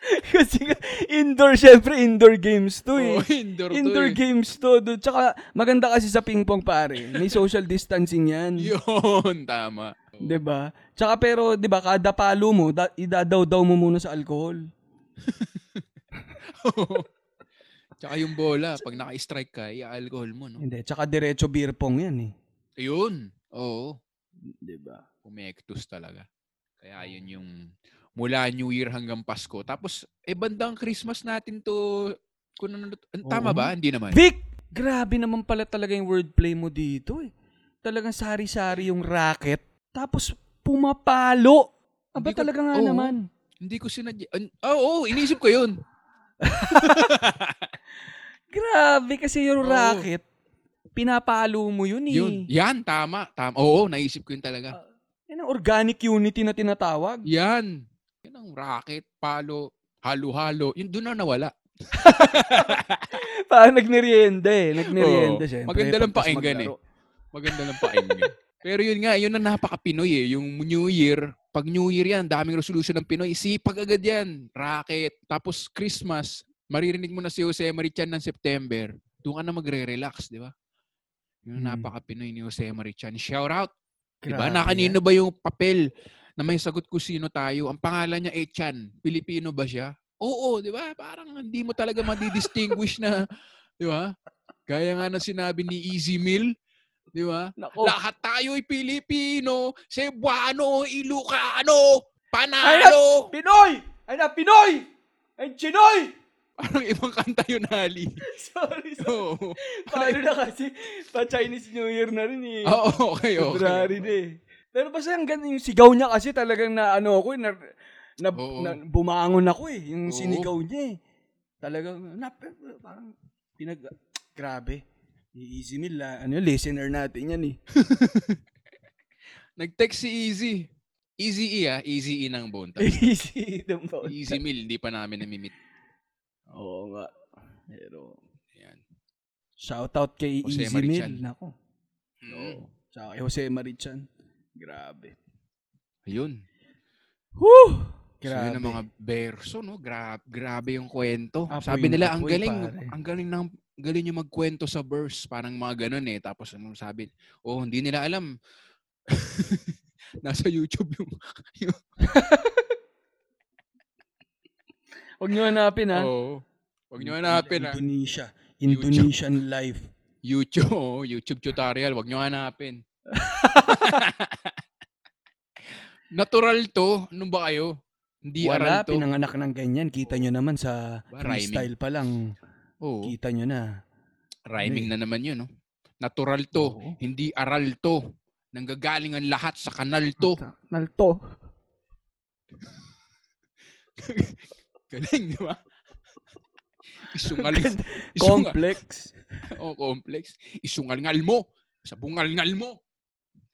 Kasi indoor, syempre indoor games to eh. Oo, indoor, to Indoor eh. games to. dude. Tsaka maganda kasi sa ping-pong pare. May social distancing yan. Yun, tama. ba? Tsaka pero ba kada palo mo da- idadaw-daw mo muna sa alcohol. Tsaka yung bola, pag naka-strike ka, i-alcohol mo, no? Hindi, tsaka diretso beer pong 'yan eh. Ayun. Oo. 'Di ba? Pumektus talaga. Kaya yun yung mula New Year hanggang Pasko. Tapos, eh, bandang Christmas natin to. Kung ano, an- tama Oo. ba? Hindi naman. Vic, grabe naman pala talaga yung wordplay mo dito eh. Talagang sari-sari yung racket. Tapos pumapalo. Aba Hindi ko- talaga nga oo. naman. Hindi ko sinadya. an- Oo, oh, inisip ko yun. Grabe kasi yung Oo. racket. Pinapalo mo yun eh. Yun. Yan, tama. tama. Oo, naisip ko yun talaga. Yan ang organic unity na tinatawag. Yan. Yan ang racket, palo, halo-halo. Yun doon na nawala. Parang nagmerienda eh. Nagmerienda Oo. siya. Maganda lang pakinggan eh. Maganda lang pakinggan. Pero yun nga, yun ang napaka-Pinoy eh. Yung New Year, pag New Year yan, daming resolution ng Pinoy. Sipag agad yan. Racket. Tapos Christmas, maririnig mo na si Jose Marichan ng September. Doon ka na magre-relax, di ba? Yung Hmm. napaka-Pinoy ni Jose Marichan. Shout out. Di ba? Na kanino ba yung papel na may sagot kung sino tayo? Ang pangalan niya Echan. Pilipino ba siya? Oo, di ba? Parang hindi mo talaga madidistinguish na, di ba? Gaya nga na sinabi ni Easy Mill, di ba? Nako. Lahat tayo'y Pilipino, Cebuano, Ilocano. Panalo! Pinoy! Ay na, Pinoy! Ay, Chinoy! Parang ibang kanta yun, Ali. sorry, sorry. Oo. Paano na kasi? Pa-Chinese New Year na rin eh. Oo, okay, okay. February na eh. Pero basta ang ganda yung sigaw niya kasi talagang na ano ako eh, na, na, Oo. na bumangon ako eh. Yung Oo. sinigaw niya eh. Talagang, na, parang pinag, grabe. Easy Mill, ah, ano, listener natin yan eh. Nag-text si Easy. Easy E ah, Easy E ng Thugs. Easy them both. Easy Meal, hindi pa namin namimit. Oo nga. Pero, Yan. shout out kay Jose Easy Marichan. Mill. Nako. Mm. Oo. Tsaka kay Jose Marichan. Grabe. Ayun. Whew! So Grabe. yun ang mga verso, no? Gra- grabe yung kwento. Apoy Sabi nila, ang apoy, galing, pare. ang galing ng galing yung magkwento sa verse. Parang mga ganun eh. Tapos anong sabi, oh, hindi nila alam. Nasa YouTube yung, Huwag nyo hanapin ha. oh, Huwag nyo hanapin ah. Indonesia. Indonesian life. YouTube, oh, YouTube tutorial. Huwag nyo hanapin. Natural to. Ano ba kayo? Hindi Wala, aral to. pinanganak ng ganyan. Kita nyo naman sa Ba, freestyle pa lang. Oo. Kita nyo na. Rhyming na naman yun, no? Natural to. Oo. Hindi aral to. Nanggagaling ang lahat sa kanal to. Nalto. Galing, di ba? Isungal. isungal. Complex. oh, complex. Isungal-ngal mo. Sa bungal-ngal mo.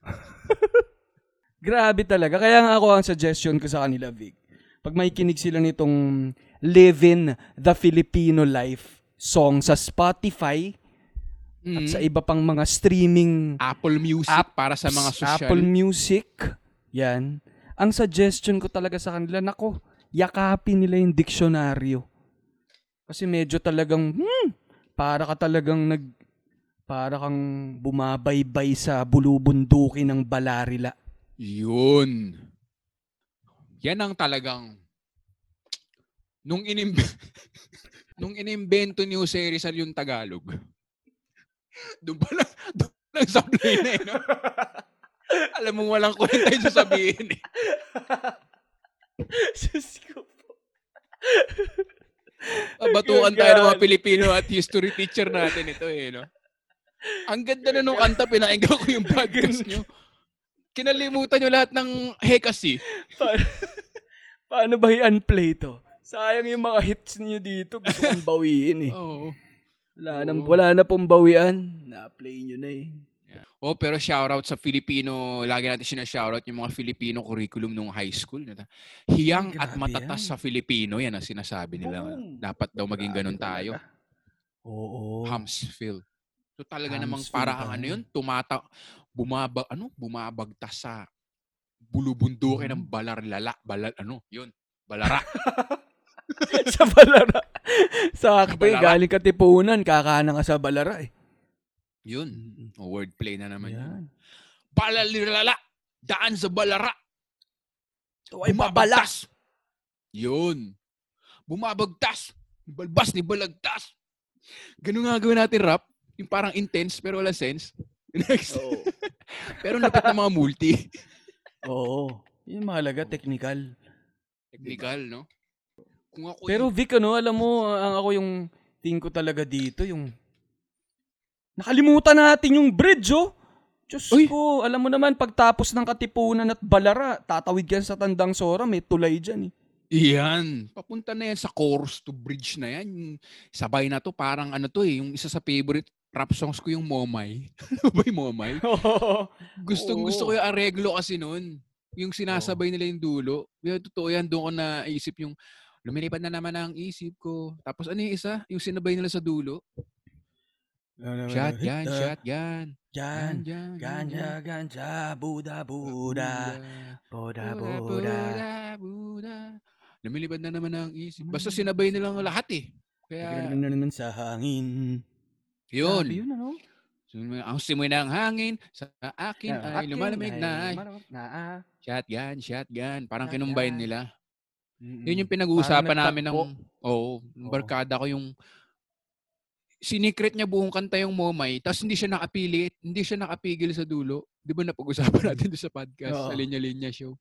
Grabe talaga. Kaya nga ako ang suggestion ko sa kanila, Vic. Pag may kinig sila nitong Living the Filipino Life song sa Spotify at Mm. sa iba pang mga streaming Apple Music App- para sa mga social. Apple Music, yan. Ang suggestion ko talaga sa kanila, nako, yakapin nila yung diksyonaryo. Kasi medyo talagang, hmm, para ka talagang nag, para kang bumabaybay sa bulubunduki ng Balarila. Yun. Yan ang talagang nung inimb nung inimbento ni Jose Rizal yung Tagalog. Doon pa lang, doon pa lang sablay na eh, no? Alam mo walang kwenta yung sasabihin eh. Diyos ko po. Batukan tayo ng mga. Pilipino at history teacher natin ito eh, no? Ang ganda na nung kanta, pinakinggan ko yung podcast nyo. Kinalimutan nyo lahat ng hekasi. paano, paano ba i-unplay to? Sayang yung mga hits niyo dito. Gusto kong bawiin eh. Oo. Wala, na, Oo. wala na pong bawian. Na-play nyo na eh. Oh, pero shoutout sa Filipino, lagi natin sinashoutout yung mga Filipino curriculum nung high school. Hiyang at grabe matatas yan. sa Filipino, yan ang sinasabi nila. Boom. Dapat daw maging Grabe ganun tayo. talaga. Oo. Hamsville. So talaga namang Hamsville para ba kang ano yan? yun, tumata, bumaba, ano, bumabagtas sa bulubundukin ng Mhm. balarlala, balal, ano, yun, balara. sa Balara. Sakto eh. Galing Katipunan. Kakana ka sa Balara eh. yun. O, wordplay na naman yun. Yan. Balalilala, daan sa balara. Ay, babala. Bumabagtas. Yun. Bumabagtas. Balbas ni balagtas. Ganun nga gawin natin rap. Yung parang intense pero wala sense. Next. Oo. pero lapit ng mga multi. Oo. Yung mahalaga, technical. Technical, no? Kung ako Pero yung- Vic, ano, alam mo, ang ako yung tingin ko talaga dito, yung nakalimutan natin yung bridge, oh. Diyos Uy. ko, alam mo naman, pagtapos ng Katipunan at Balara, tatawid yan sa Tandang Sora, may tulay dyan, eh. Iyan. Papunta na yan sa chorus to bridge na yan. Yung sabay na to, parang ano to eh, yung isa sa favorite rap songs ko yung Momay. Ano ba yung Momay? Gustong gusto ko yung areglo kasi nun. Yung sinasabay nila yung dulo. Yung totoo yan, doon ko naisip yung lumilipad na naman ang isip ko. Tapos ano yung isa? Yung sinabay nila sa dulo. Shot yan, shot yan. Yan, yan, ganja, ganja, Buddha, Buddha, Buddha. Buddha, Buddha. Lumilipad na naman ang isip. Basta sinabay nilang lahat eh. Kaya, na naman sa hangin. yun. Sabi yun, ano? Ang simoy ng hangin sa akin ay Akin lumalamig na. na. Shotgun, shotgun. Parang kinumbayin nila. Mm-mm. Yun yung pinag-uusapan Parang namin ng, oo, ng barkada ko yung sinikret niya buong kanta yung Momay, tapos hindi siya nakapili, hindi siya nakapigil sa dulo. Di ba napag-usapan natin doon sa podcast, Oo. sa Linya Linya Show?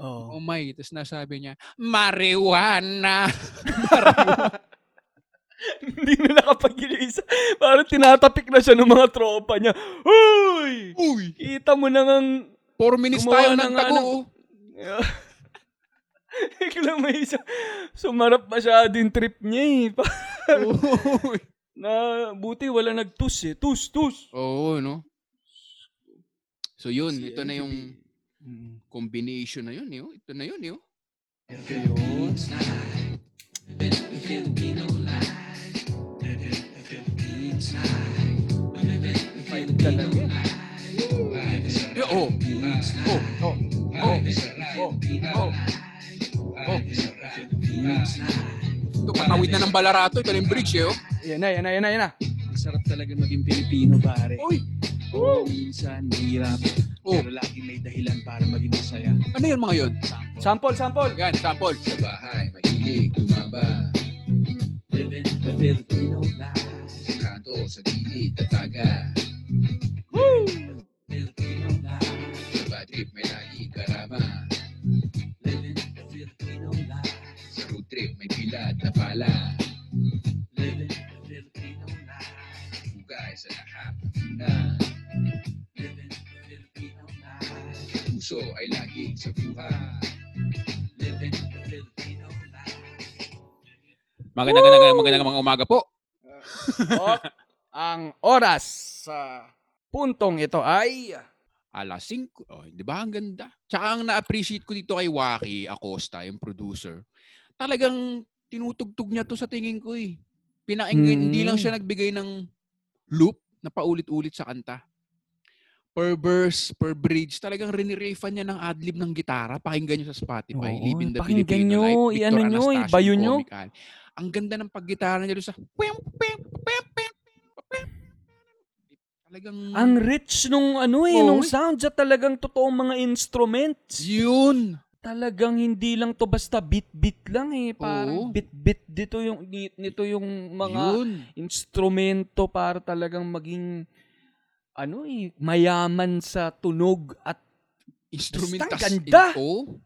Oh. Oh my, tapos nasabi niya, marijuana. Hindi na nakapag-isa. Parang tinatapik na siya ng mga tropa niya. Hoy! Uy, Kita mo na ngang... 4 minutes tayo ng tago. ng- oh. Biglang may isa. Sumarap masyado yung trip niya eh. Na buti wala nagtus eh. Tus, tus. Oo, no? So yun, Si ito na yung Mm. combination na yun, yo. Ito na yun, yo. Ayun. Fight talaga. Eh, oh. Oh, oh, oh, oh, oh. Oh. Ito, patawid na ng balarato. Ito na yung bridge, eh, oh. Yan na, yan na, yan na, yan na. Ang sarap talaga maging Pilipino, pare. Uy, Oo, minsan, mahirap. Oh. Pero lagi may dahilan para maging masaya. ano yun mga yun? Sample, sample. Yan, sample. Sa bahay, mahilig tumaba. Living the Filipino life. Sa kanto, sa gilid, tataga. Filipino life. Sa bad trip, may lagi trip, may pilad na pala. Living the Filipino life. Bugay sa lahat ng tuna. Living the Filipino life. Puso ay laging sa buhay. Living the Filipino life. Magandang, magandang, magandang mga umaga po. Oh, ang oras sa puntong ito ay... Alas 5. Oh, di ba? Ang ganda. Tsaka ang na-appreciate ko dito kay Waki Acosta, yung producer. Talagang tinutugtog niya to sa tingin ko eh. Pinakinggan, Hmm. hindi lang siya nagbigay ng loop na paulit-ulit sa kanta. Per verse, per bridge, talagang rinirefan niya ng adlib ng gitara. Pakinggan niyo sa Spotify. Oo, Live in the pakinggan Filipino nyo, Life. Victor nyo, Anastasio nyo. Comical. Ang ganda ng paggitara niya doon sa... Talagang... Ang rich nung ano eh, Oo. nung sound siya talagang totoong mga instruments. Yun! Talagang hindi lang to basta beat-beat lang eh. Oo. Parang beat-beat dito yung, ni- nito yung mga Yun. instrumento para talagang maging ano eh, mayaman sa tunog at Instrumentas. Basta ang ganda! Oo.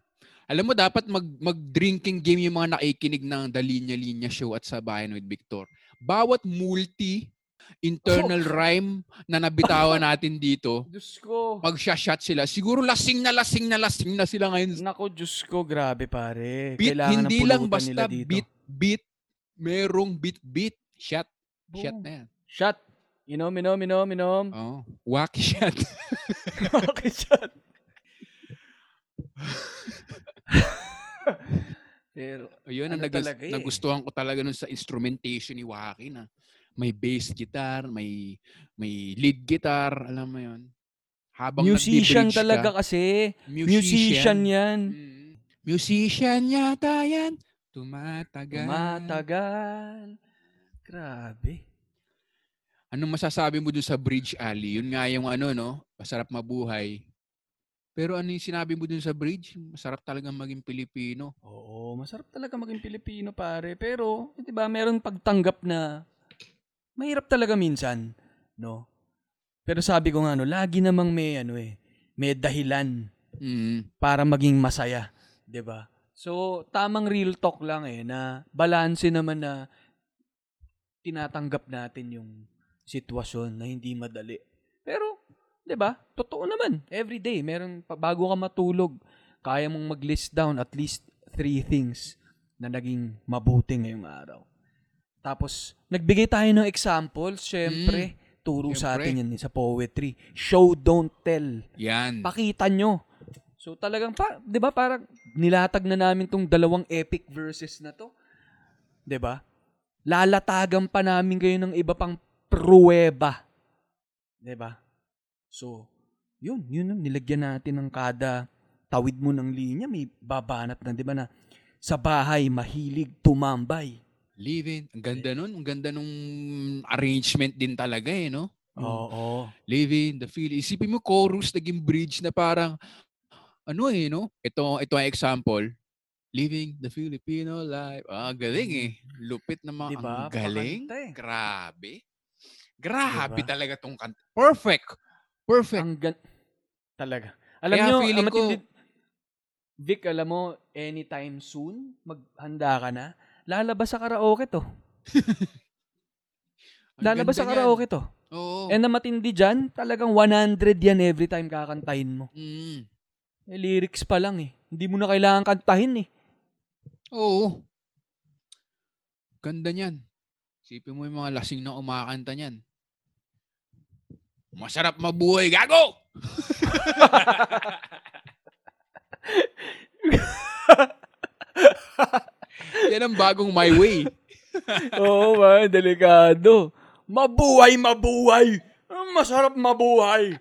Alam mo, dapat mag, mag-drinking game yung mga nakikinig ng The Linya Linya Show at sa Bayan with Victor. Bawat multi internal rhyme na nabitawan natin dito, Diyos ko. pag shot sila, siguro lasing na lasing na lasing na sila ngayon. Nako, Diyos ko, grabe pare. Beat, Kailangan hindi ng lang basta beat, beat, merong beat, beat, shot. Shot Boom. na yan. Shot. Inom, inom, inom, inom. Oh, wacky shot. okay, shot. Pero, Ayun, ang Ano nagus- talaga eh. nagustuhan ko talaga nun sa instrumentation ni Waki na may bass guitar, may may lead guitar, alam mo yun. Habang musician talaga ka, kasi. Musician yan. Mm. Musician yata yan. Tumatagal. Tumatagal. Grabe. Anong masasabi mo dun sa Bridge Alley? Yun nga yung ano, no? Masarap mabuhay. Pero ano yung sinabi mo dun sa bridge? Masarap talagang maging Pilipino. Oo, masarap talaga maging Pilipino pare. Pero, 'di ba, meron pagtanggap na mahirap talaga minsan, no? Pero sabi ko nga ano, lagi namang may ano eh, may dahilan Mm. para maging masaya, 'di ba? So, tamang real talk lang eh na balanse naman na tinatanggap natin yung sitwasyon na hindi madali. Pero, 'di ba? Totoo naman. Every day, meron pa- bago ka matulog, kaya mong mag-list down at least three things na naging mabuti ngayong araw. Tapos, nagbigay tayo ng examples, syempre. Turo sa Syempre. atin yan sa poetry. Show, don't tell Yan. pakita nyo. So talagang pa, 'di ba? Parang nilatag na namin tong dalawang epic verses na to. 'Di ba? Lalatagan pa namin kayo ng iba pang pruweba. 'Di ba? So, yun, yun ang nilagyan natin ng kada tawid mo ng linya, may babanat na, 'di ba na sa bahay mahilig tumambay. Living. Ang ganda nun. Ang ganda nung arrangement din talaga eh, no? Oo. Living, the feel. Isipin mo chorus, naging bridge na parang, ano eh, no? Ito, ito ang example. Living the Filipino life. Ah, galing eh. Lupit na mga, Diba? ang galing. Pakanta eh. Grabe. Grabe Diba? talaga tong kanta. Perfect. Perfect. Ang gan- talaga. Alam Kaya nyo, feeling matindi, Vic, alam mo, anytime soon, maghanda ka na. Lalabas sa karaoke to. Lalabas sa karaoke to. Oo. And na matindi dyan, talagang 100 yan every time kakantahin mo. Mm. Eh, lyrics pa lang eh. Hindi mo na kailangan kantahin eh. Oo. Ganda niyan. Sipin mo yung mga lasing na umakanta niyan. Masarap mabuhay, gago! Yan ang bagong my way. Oo, man, delikado. Mabuhay, mabuhay! Masarap mabuhay!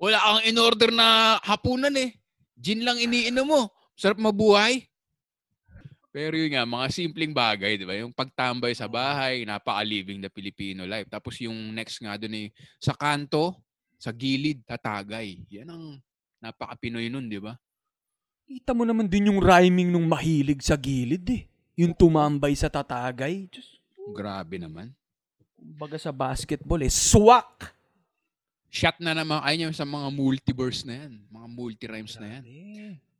Wala kang in-order na hapunan eh. Gin lang iniinom mo. Sarap mabuhay. Pero yun nga, mga simpleng bagay, di ba? Yung pagtambay sa bahay, napaka-living the Filipino life. Tapos yung next nga doon eh, sa kanto, sa gilid, tatagay. Yan ang napaka-Pinoy nun, di ba? Kita mo naman din yung rhyming nung mahilig sa gilid eh. Yung tumambay sa tatagay. Diyos, Grabe naman. baga sa basketball eh. Swak! Shot na naman, ayun yung sa mga multiverse na yan. Mga multi-rhymes na yan.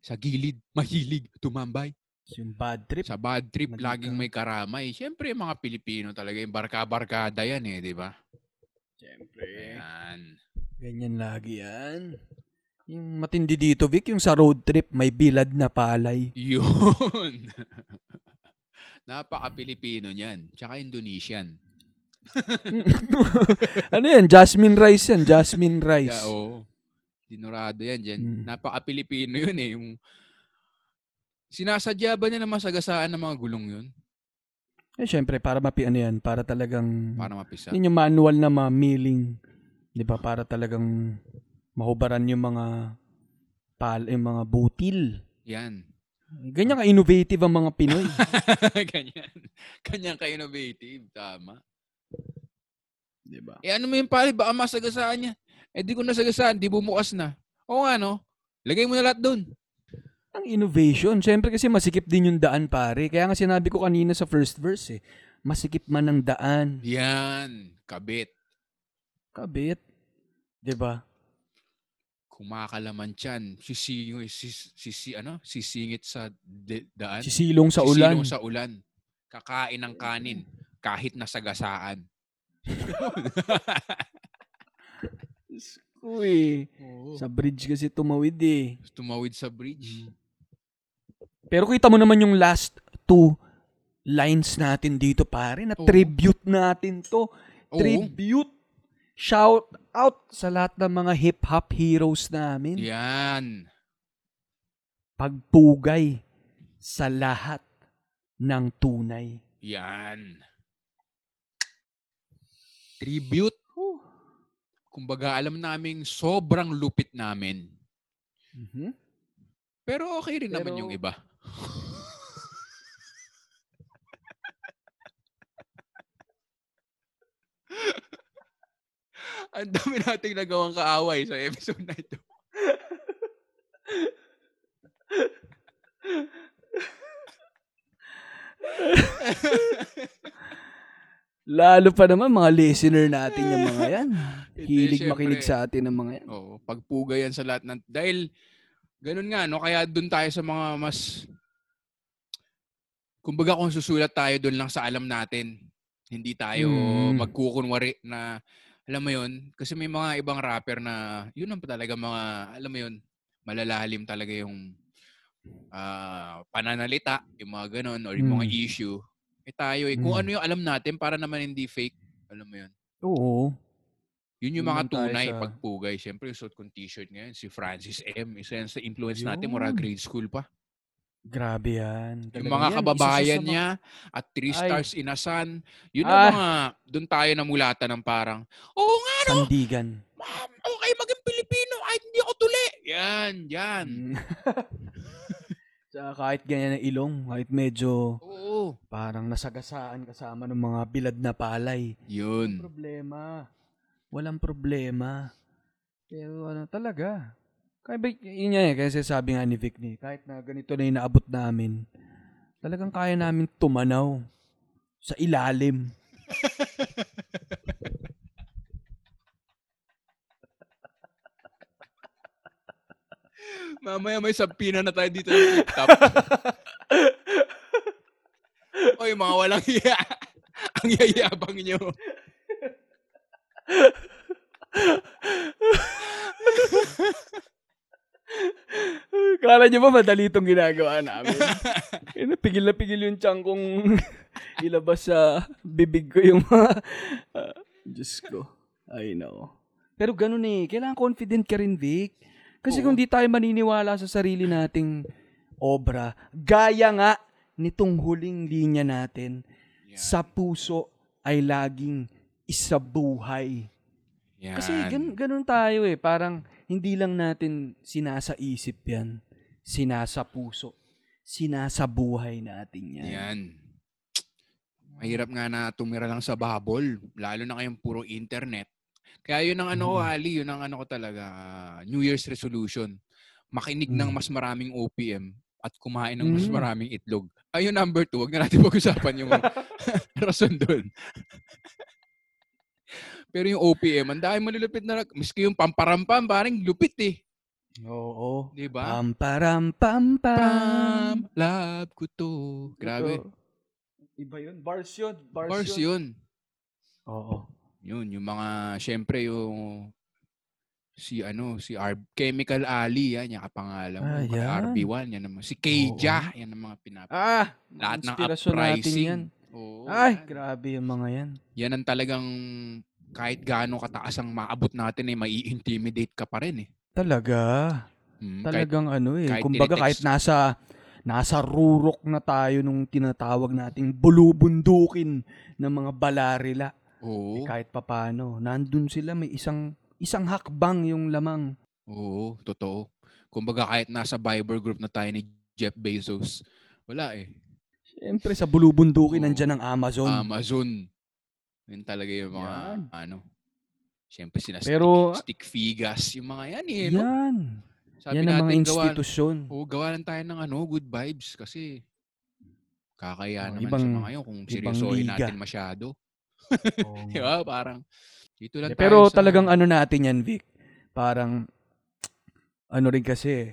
Sa gilid, mahilig, tumambay. Yung bad trip. Sa bad trip, Maligaw. laging may karamay. Siyempre, mga Pilipino talaga, yung barka-barkada yan eh, di ba? Siyempre. Ayan. Ganyan lagi yan. Yung matindi dito, Vic, yung sa road trip, may bilad na palay. Yun. Napaka-Pilipino niyan. Tsaka Indonesian. ano yan? Jasmine rice yan. Jasmine rice. Yeah, oo. Dinurado yan dyan. Mm. Napaka-Pilipino yun eh. Yung Sinasadya ba niya na masagasaan ng mga gulong yun? Eh, syempre, para mapi ano yan, para talagang, Para mapisa. yun yung manual na mga milling. Di ba? Para talagang mahubaran yung mga pal, yung mga butil. Yan. Ganyan ka-innovative ang mga Pinoy. Ganyan. Ganyan ka-innovative. Tama. di ba? Eh ano mo yung pali? Baka masagasaan niya. Eh di ko nasagasaan. Di bumukas na. Oo nga no. Lagay mo na lahat doon. Ang innovation. Syempre kasi masikip din yung daan, pare. Kaya nga sinabi ko kanina sa first verse eh. Masikip man ang daan. Yan. Kabit. Kabit. Di ba? Kumakalaman tiyan. Sisingit, sis, sisi, ano? sisingit sa de- daan. Sisilong sa ulan. Sisilong sa ulan. Kakain ng kanin. Kahit nasagasaan. Uy. Oo. Sa bridge kasi tumawid eh. Tumawid sa bridge. Pero kita mo naman yung last two lines natin dito, pare, na Oo. tribute natin to. Oo. Tribute. Shout out sa lahat ng mga hip-hop heroes namin. Yan. Pagpugay sa lahat ng tunay. Yan. Tribute. Kumbaga, alam naming sobrang lupit namin. Mhm. Pero okay rin naman Pero- yung iba. Ang dami nating nagawang kaaway sa episode na ito. Lalo pa naman mga listener natin yung mga yan. Hilig makinig sa atin ng mga yan. Oo, pagpuga yan sa lahat ng... Dahil, ganun nga, no? Kaya doon tayo sa mga mas... Kumbaga kung susulat tayo doon lang sa alam natin, hindi tayo Mm. magkukunwari na, alam mo yun, kasi may mga ibang rapper na, yun ang talaga mga, alam mo yun, malalalim talaga yung ah, pananalita, yung mga ganun, or yung mga Mm. issue. Eh tayo, eh, kung Mm. ano yung alam natin, para naman hindi fake, alam mo yun. Oo. Yun yung Yun mga tunay sa- pagpugay. Siyempre, yung suot kong t-shirt ngayon, si Francis M. Isa yan sa influence natin Yun. mura grade school pa. Grabe yan. Yung mga yan. kababayan sa mga- niya at three Ay. stars inasan. Yun Ah. ang mga, doon tayo namulatan ng parang, oo nga, no, Sandigan. ma'am, okay maging Pilipino kahit hindi ako tuli. Yan, yan. Mm. Tsaka kahit ganyan ang ilong, kahit medyo Oo. parang nasagasaan kasama ng mga bilad na palay. Yun. problema. Walang problema. Pero ano talaga. Kaya ba, yun yan eh, kasi sabi nga ni Vic ni, kahit na ganito na yung naabot namin, talagang kaya namin tumanaw sa ilalim. Mamaya may sabpina na tayo dito ng TikTok. Oy, mga walang hiya. Ang yayabang nyo. Kala nyo ba madali itong ginagawa namin? Eh, pigil na pigil yung tiyan kong ilabas sa bibig ko yung mga... Ah, Diyos ko. I know. Pero ganun eh. Kailangan confident ka rin, Vic. Kasi kung di tayo maniniwala sa sarili nating obra, gaya nga nitong huling linya natin, sa puso ay laging isabuhay. Yan. Kasi gan, ganun tayo eh. Parang hindi lang natin sinasa isip yan. Sinasa puso. Sinasa buhay natin yan. Yan. Mahirap nga na tumira lang sa bubble. Lalo na kayong puro internet. Kaya yun ang ano ko, Mm. Ali, yun ang ano ko talaga, ah, New Year's resolution. Makinig ng Mm. mas maraming OPM at kumain ng mas Mm. maraming itlog. Ayun, number two. Huwag na natin pag-usapan yung rason doon. Pero yung OPM, ang dahil malulupit na, miski yung pamparampam, parang lupit eh. Oo. Di ba? Pam param pam pam. Love ko to. Grabe. Ito. Iba yun. Bars yun. Bars, Bars yun. yun. Oo. Yun, yung mga, syempre yung si ano, si R- Chemical Ali, yan, yung kapangalan mo. Ah, yan. RB1, yan naman. Si Keija, yan ang mga pinap... Ah! Lahat ng inspirasyon natin uprising. yan. Oo, Ay, yan. grabe yung mga yan. Yan ang talagang kahit gaano kataas ang maabot natin eh, mai intimidate ka pa rin eh. Talaga. Hmm, kahit, Talagang ano eh. kahit Kumbaga kahit nasa nasa rurok na tayo nung tinatawag nating bulubundukin ng mga balarila. oo, Eh, kahit papano, nandun sila may isang isang hakbang yung lamang. oo, totoo. Kumbaga kahit nasa Viber group na tayo ni Jeff Bezos, wala eh. Siyempre sa bulubundukin Oo. nandyan ang Amazon. Amazon. Yun talaga yung mga, Yan. ano, Siyempre sina Pero- stick, stick figas, yung mga yan eh. No? Yan. Sabi Yan ang mga natin, gawa, institusyon. Gawa lang tayo ng ano, good vibes kasi kakaya Oh, naman ibang- sa mga yun kung seryosohin natin masyado. Oo. Di ba? Parang dito lang tayo Pero sa- talagang ano natin yan, Vic. Parang, ano rin kasi,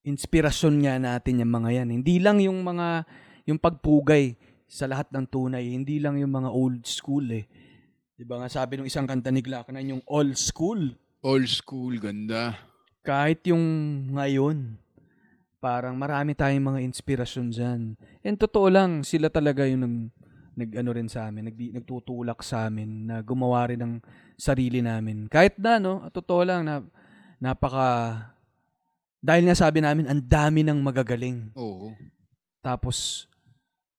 inspirasyon nga natin yung mga yan. Hindi lang yung mga, yung pagpugay sa lahat ng tunay. Hindi lang yung mga old school eh. Di ba nga sabi ng isang kanta ni Glackanan, yung old school. old school, ganda. Kahit yung ngayon, parang marami tayong mga inspirasyon dyan. And totoo lang, sila talaga yung nag, nag ano rin sa amin, nag, nagtutulak sa amin na gumawa rin ng sarili namin. Kahit na, no, totoo lang na napaka, dahil nga sabi namin, ang dami ng magagaling. Oo. Tapos,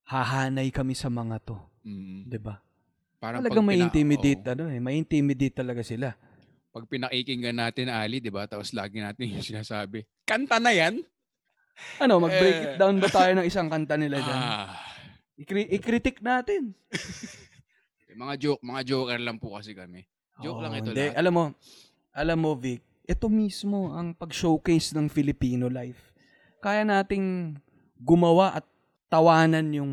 hahanay kami sa mga to. Mm. 'di ba? Parang Talagang pag may pina- intimidate, oo. ano eh. May intimidate talaga sila. Pag pinakikinggan natin Ali, di ba? Tapos lagi natin yung sinasabi, kanta na yan? Ano, mag-break it Eh, down ba tayo ng isang kanta nila dyan? Ah, Ikri- i-critic natin. mga joke, mga joker lang po kasi kami. Joke lang Oo, ito hindi. lahat. Alam mo, alam mo, Vic, ito mismo ang pag-showcase ng Filipino life. Kaya nating gumawa at tawanan yung,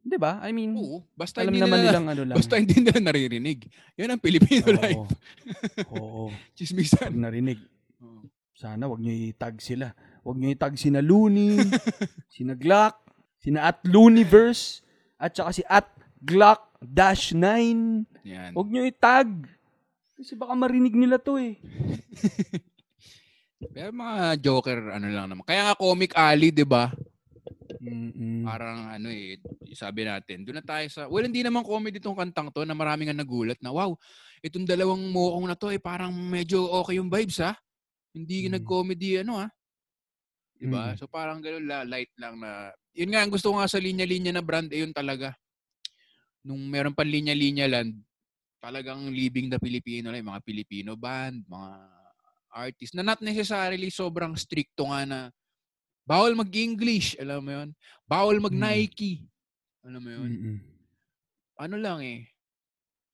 di ba? I mean, Oo, basta alam hindi naman nila, nilang ano lang. basta hindi nila naririnig. Yan ang Filipino Oo. life. Oo. Chismisan. Pag narinig, Oo. sana wag niyo i-tag sila. Wag niyo i-tag sina Looney, sina Glock, sina at Looniverse, at saka si at Glock dash 9. Yan. Huwag niyo i-tag. Kasi baka marinig nila to eh. Pero mga joker, ano lang naman. Kaya nga Comic Alley, di ba? Mm-mm. Parang ano eh, sabi natin, doon na tayo sa, well, hindi naman comedy itong kantang to na maraming nga nagulat na, wow, itong dalawang mukong na to eh, parang medyo okay yung vibes ha. Hindi Mm. nag-comedy ano ha. Diba? Mm. So parang gano'n la, light lang na, yun nga, ang gusto ko nga sa linya-linya na brand, eh yun talaga. Nung meron pa linya-linya land, talagang living the Filipino lang, yung mga Filipino band, mga artist, na not necessarily sobrang stricto nga na bawal mag-English, alam mo yun? Bawal Mm. mag-Nike. Alam mo yun? Mm-mm. Ano lang eh.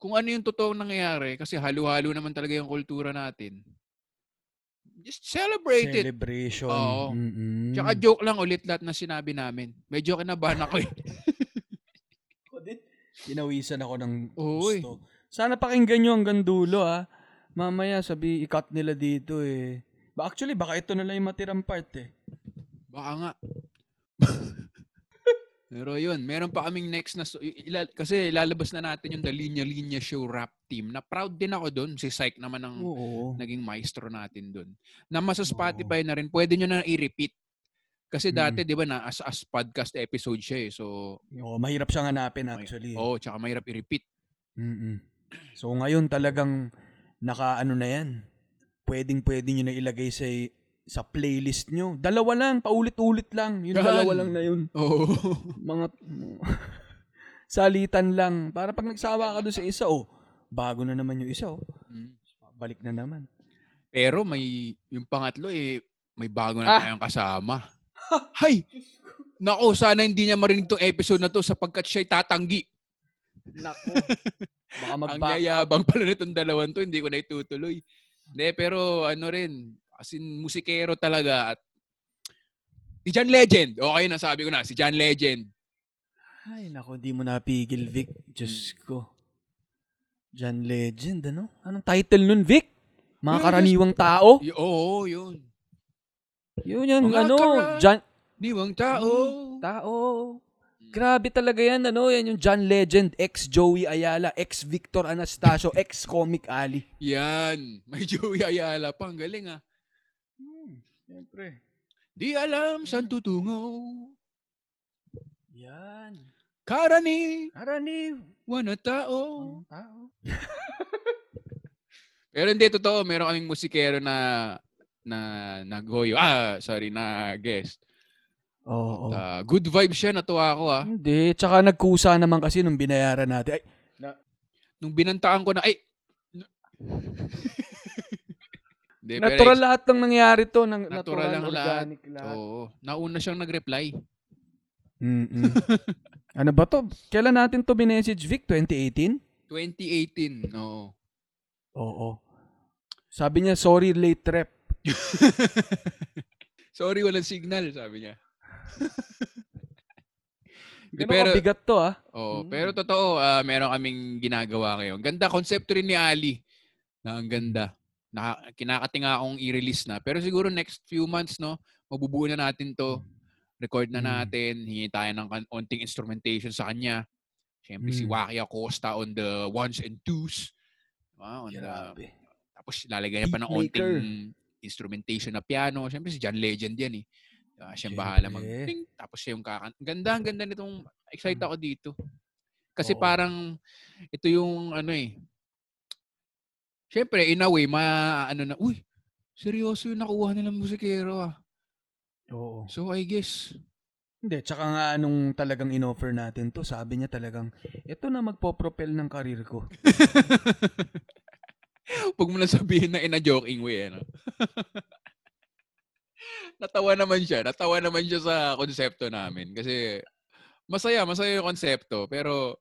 Kung ano yung totoong nangyayari, kasi halo-halo naman talaga yung kultura natin. Just celebrate it. Celebration. Oo. Mm-mm. Tsaka joke lang ulit lahat na sinabi namin. Medyo kinabahan ako eh. Pinawisan ako ng eh. gusto. Sana pakinggan nyo hanggang dulo ah. Mamaya sabi, i-cut nila dito eh. Ba, actually, baka ito na lang yung matirang part eh. Baka nga. Pero yun, meron pa kaming next na, so- ila- kasi ilalabas na natin yung The Linya Linya Show rap team. Na proud din ako doon. Si Syke naman ang Oo. naging maestro natin doon. Na masa Spotify na rin, pwede nyo na i-repeat. Kasi dati, di ba, na as, as podcast episode siya eh. So, Oo, mahirap siyang hanapin actually. oh, tsaka mahirap i-repeat. Mm-mm. So ngayon talagang naka ano na yan. Pwedeng pwede nyo na ilagay sa sa playlist nyo. Dalawa lang, paulit-ulit lang. Yung Yan. dalawa lang na yun. Oo. Mga salitan lang. Para pag nagsawa ka doon sa isa, oh, bago na naman yung isa, oh. Mm. Balik na naman. Pero may, yung pangatlo eh, may bago na Ah. tayong kasama. Hay! Nako, sana hindi niya marinig tong episode na to sapagkat siya'y tatanggi. Nako. Baka Ang mag-back. yayabang pala nitong dalawan to, hindi ko na itutuloy. Hindi, pero ano rin, as in musikero talaga at si John Legend. Okay na, sabi ko na, si John Legend. Ay, nako, di mo napigil, Vic. Diyos ko. John Legend, ano? Anong title nun, Vic? Mga Yes. karaniwang tao? Y- oo, yun. Yun yung Mga ano, John, Niwang tao. tao. Grabe talaga yan, ano, yan yung John Legend, ex-Joey Ayala, ex-Victor Anastasio, ex-Comic Ali. Yan. May Joey Ayala pa. Ang galing ah. Siyempre. Di alam saan tutungo. Yan. Karani. Karaniw. Wana tao. Tao. Pero hindi, totoo. Meron kaming musikero na na naghoyo. Ah, sorry, na guest. Oo. Ah, good vibes siya. Natuwa ako ah. Hindi, tsaka nagkusa naman kasi nung binayaran natin. Ay, Nung binantaan ko na, ay! Hindi, pero natural lahat ng nangyari to. Nang, Natural natural, lang lahat. organic lahat. Oo. Nauna siyang nag-reply. Ano ba to? Kailan natin to binessage, Vic? 2018? 2018. Oo. Oo. Sabi niya, sorry late rep. Sorry, walang signal, sabi niya. Di, Ganun pero, kabigat to, ah. oo, pero totoo, ah, meron kaming ginagawa ngayon. Ganda, konsepto rin ni Ali. Na ang ganda. Na, kinakatinga akong i-release na. Pero siguro next few months, no, mabubuo na natin to. Record na Mm. natin. Hingi tayo ng kan- onting instrumentation sa kanya. Siyempre si Mm. Waki Acosta on the ones and twos. Wow, on the, tapos lalagay niya pa ng onting instrumentation na piano. Siyempre si John Legend yan eh. Uh, siya ang bahala mag ting, tapos siya yung kakan. Ganda, ang ganda nitong excited ako dito. Kasi Oo. parang ito yung ano eh. Siyempre, in a way, ma, ano na, uy, seryoso yung nakuha nilang musikero ah. Oo. So, I guess, Hindi, tsaka nga nung talagang inoffer natin to, sabi niya talagang, ito na magpo-propel ng karir ko. Huwag mo na sabihin na in a joking way, ano. natawa naman siya. Natawa naman siya sa konsepto namin. Kasi, masaya, masaya yung konsepto. Pero,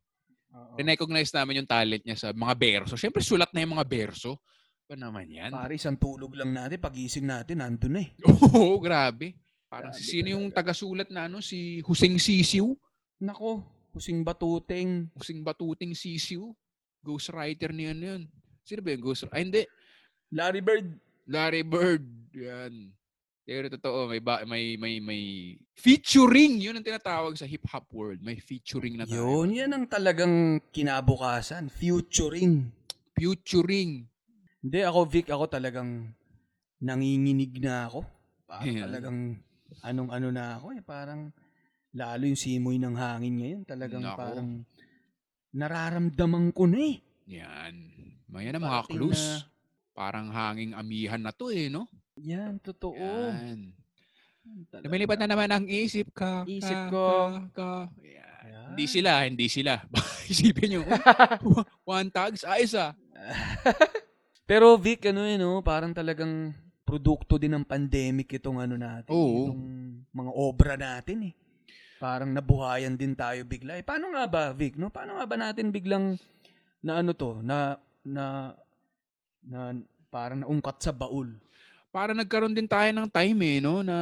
recognize namin yung talent niya sa mga berso. Siyempre, sulat na yung mga berso. Ba naman yan? Pare, isang tulog lang natin, pagising natin, nandun na eh. Oo, grabe. Parang Grabe si sino yung tagasulat na ano? Si Huseng Sisiw? Nako, kusing batuteng. Huseng Batuting Sisiw? Ghostwriter niya ano yun. Sino ba yung ghostwriter? Ay, hindi. Larry Bird. Larry Bird. Yan. Pero totoo, may, ba, may, may, may featuring. Yun ang tinatawag sa hip-hop world. May featuring na tayo. Yun, yan ang talagang kinabukasan. Futuring. Featuring. Hindi, ako Vic, ako talagang nanginginig na ako. Parang Ayan. talagang anong-ano na ako eh. Parang lalo yung simoy ng hangin ngayon. Talagang Nako. parang nararamdaman ko na eh. Yan. May yan ang mga clues. na- Parang hanging amihan na to eh, no? Yan, totoo. Yan. Talaga. Lumilipad na naman ang isip ka. Isip ka, ko. Ka, ka. Yan. Yan. Hindi sila, hindi sila. Isipin nyo. one tags, ayos ah. Pero Vic, ano yun, no? parang talagang produkto din ng pandemic itong ano natin. Oo. Itong mga obra natin eh. Parang nabuhayan din tayo bigla. Eh, paano nga ba, Vic? No? Paano nga ba natin biglang na ano to, na, na, na parang naungkat sa baul? Para nagkaroon din tayo ng time eh, no? Na,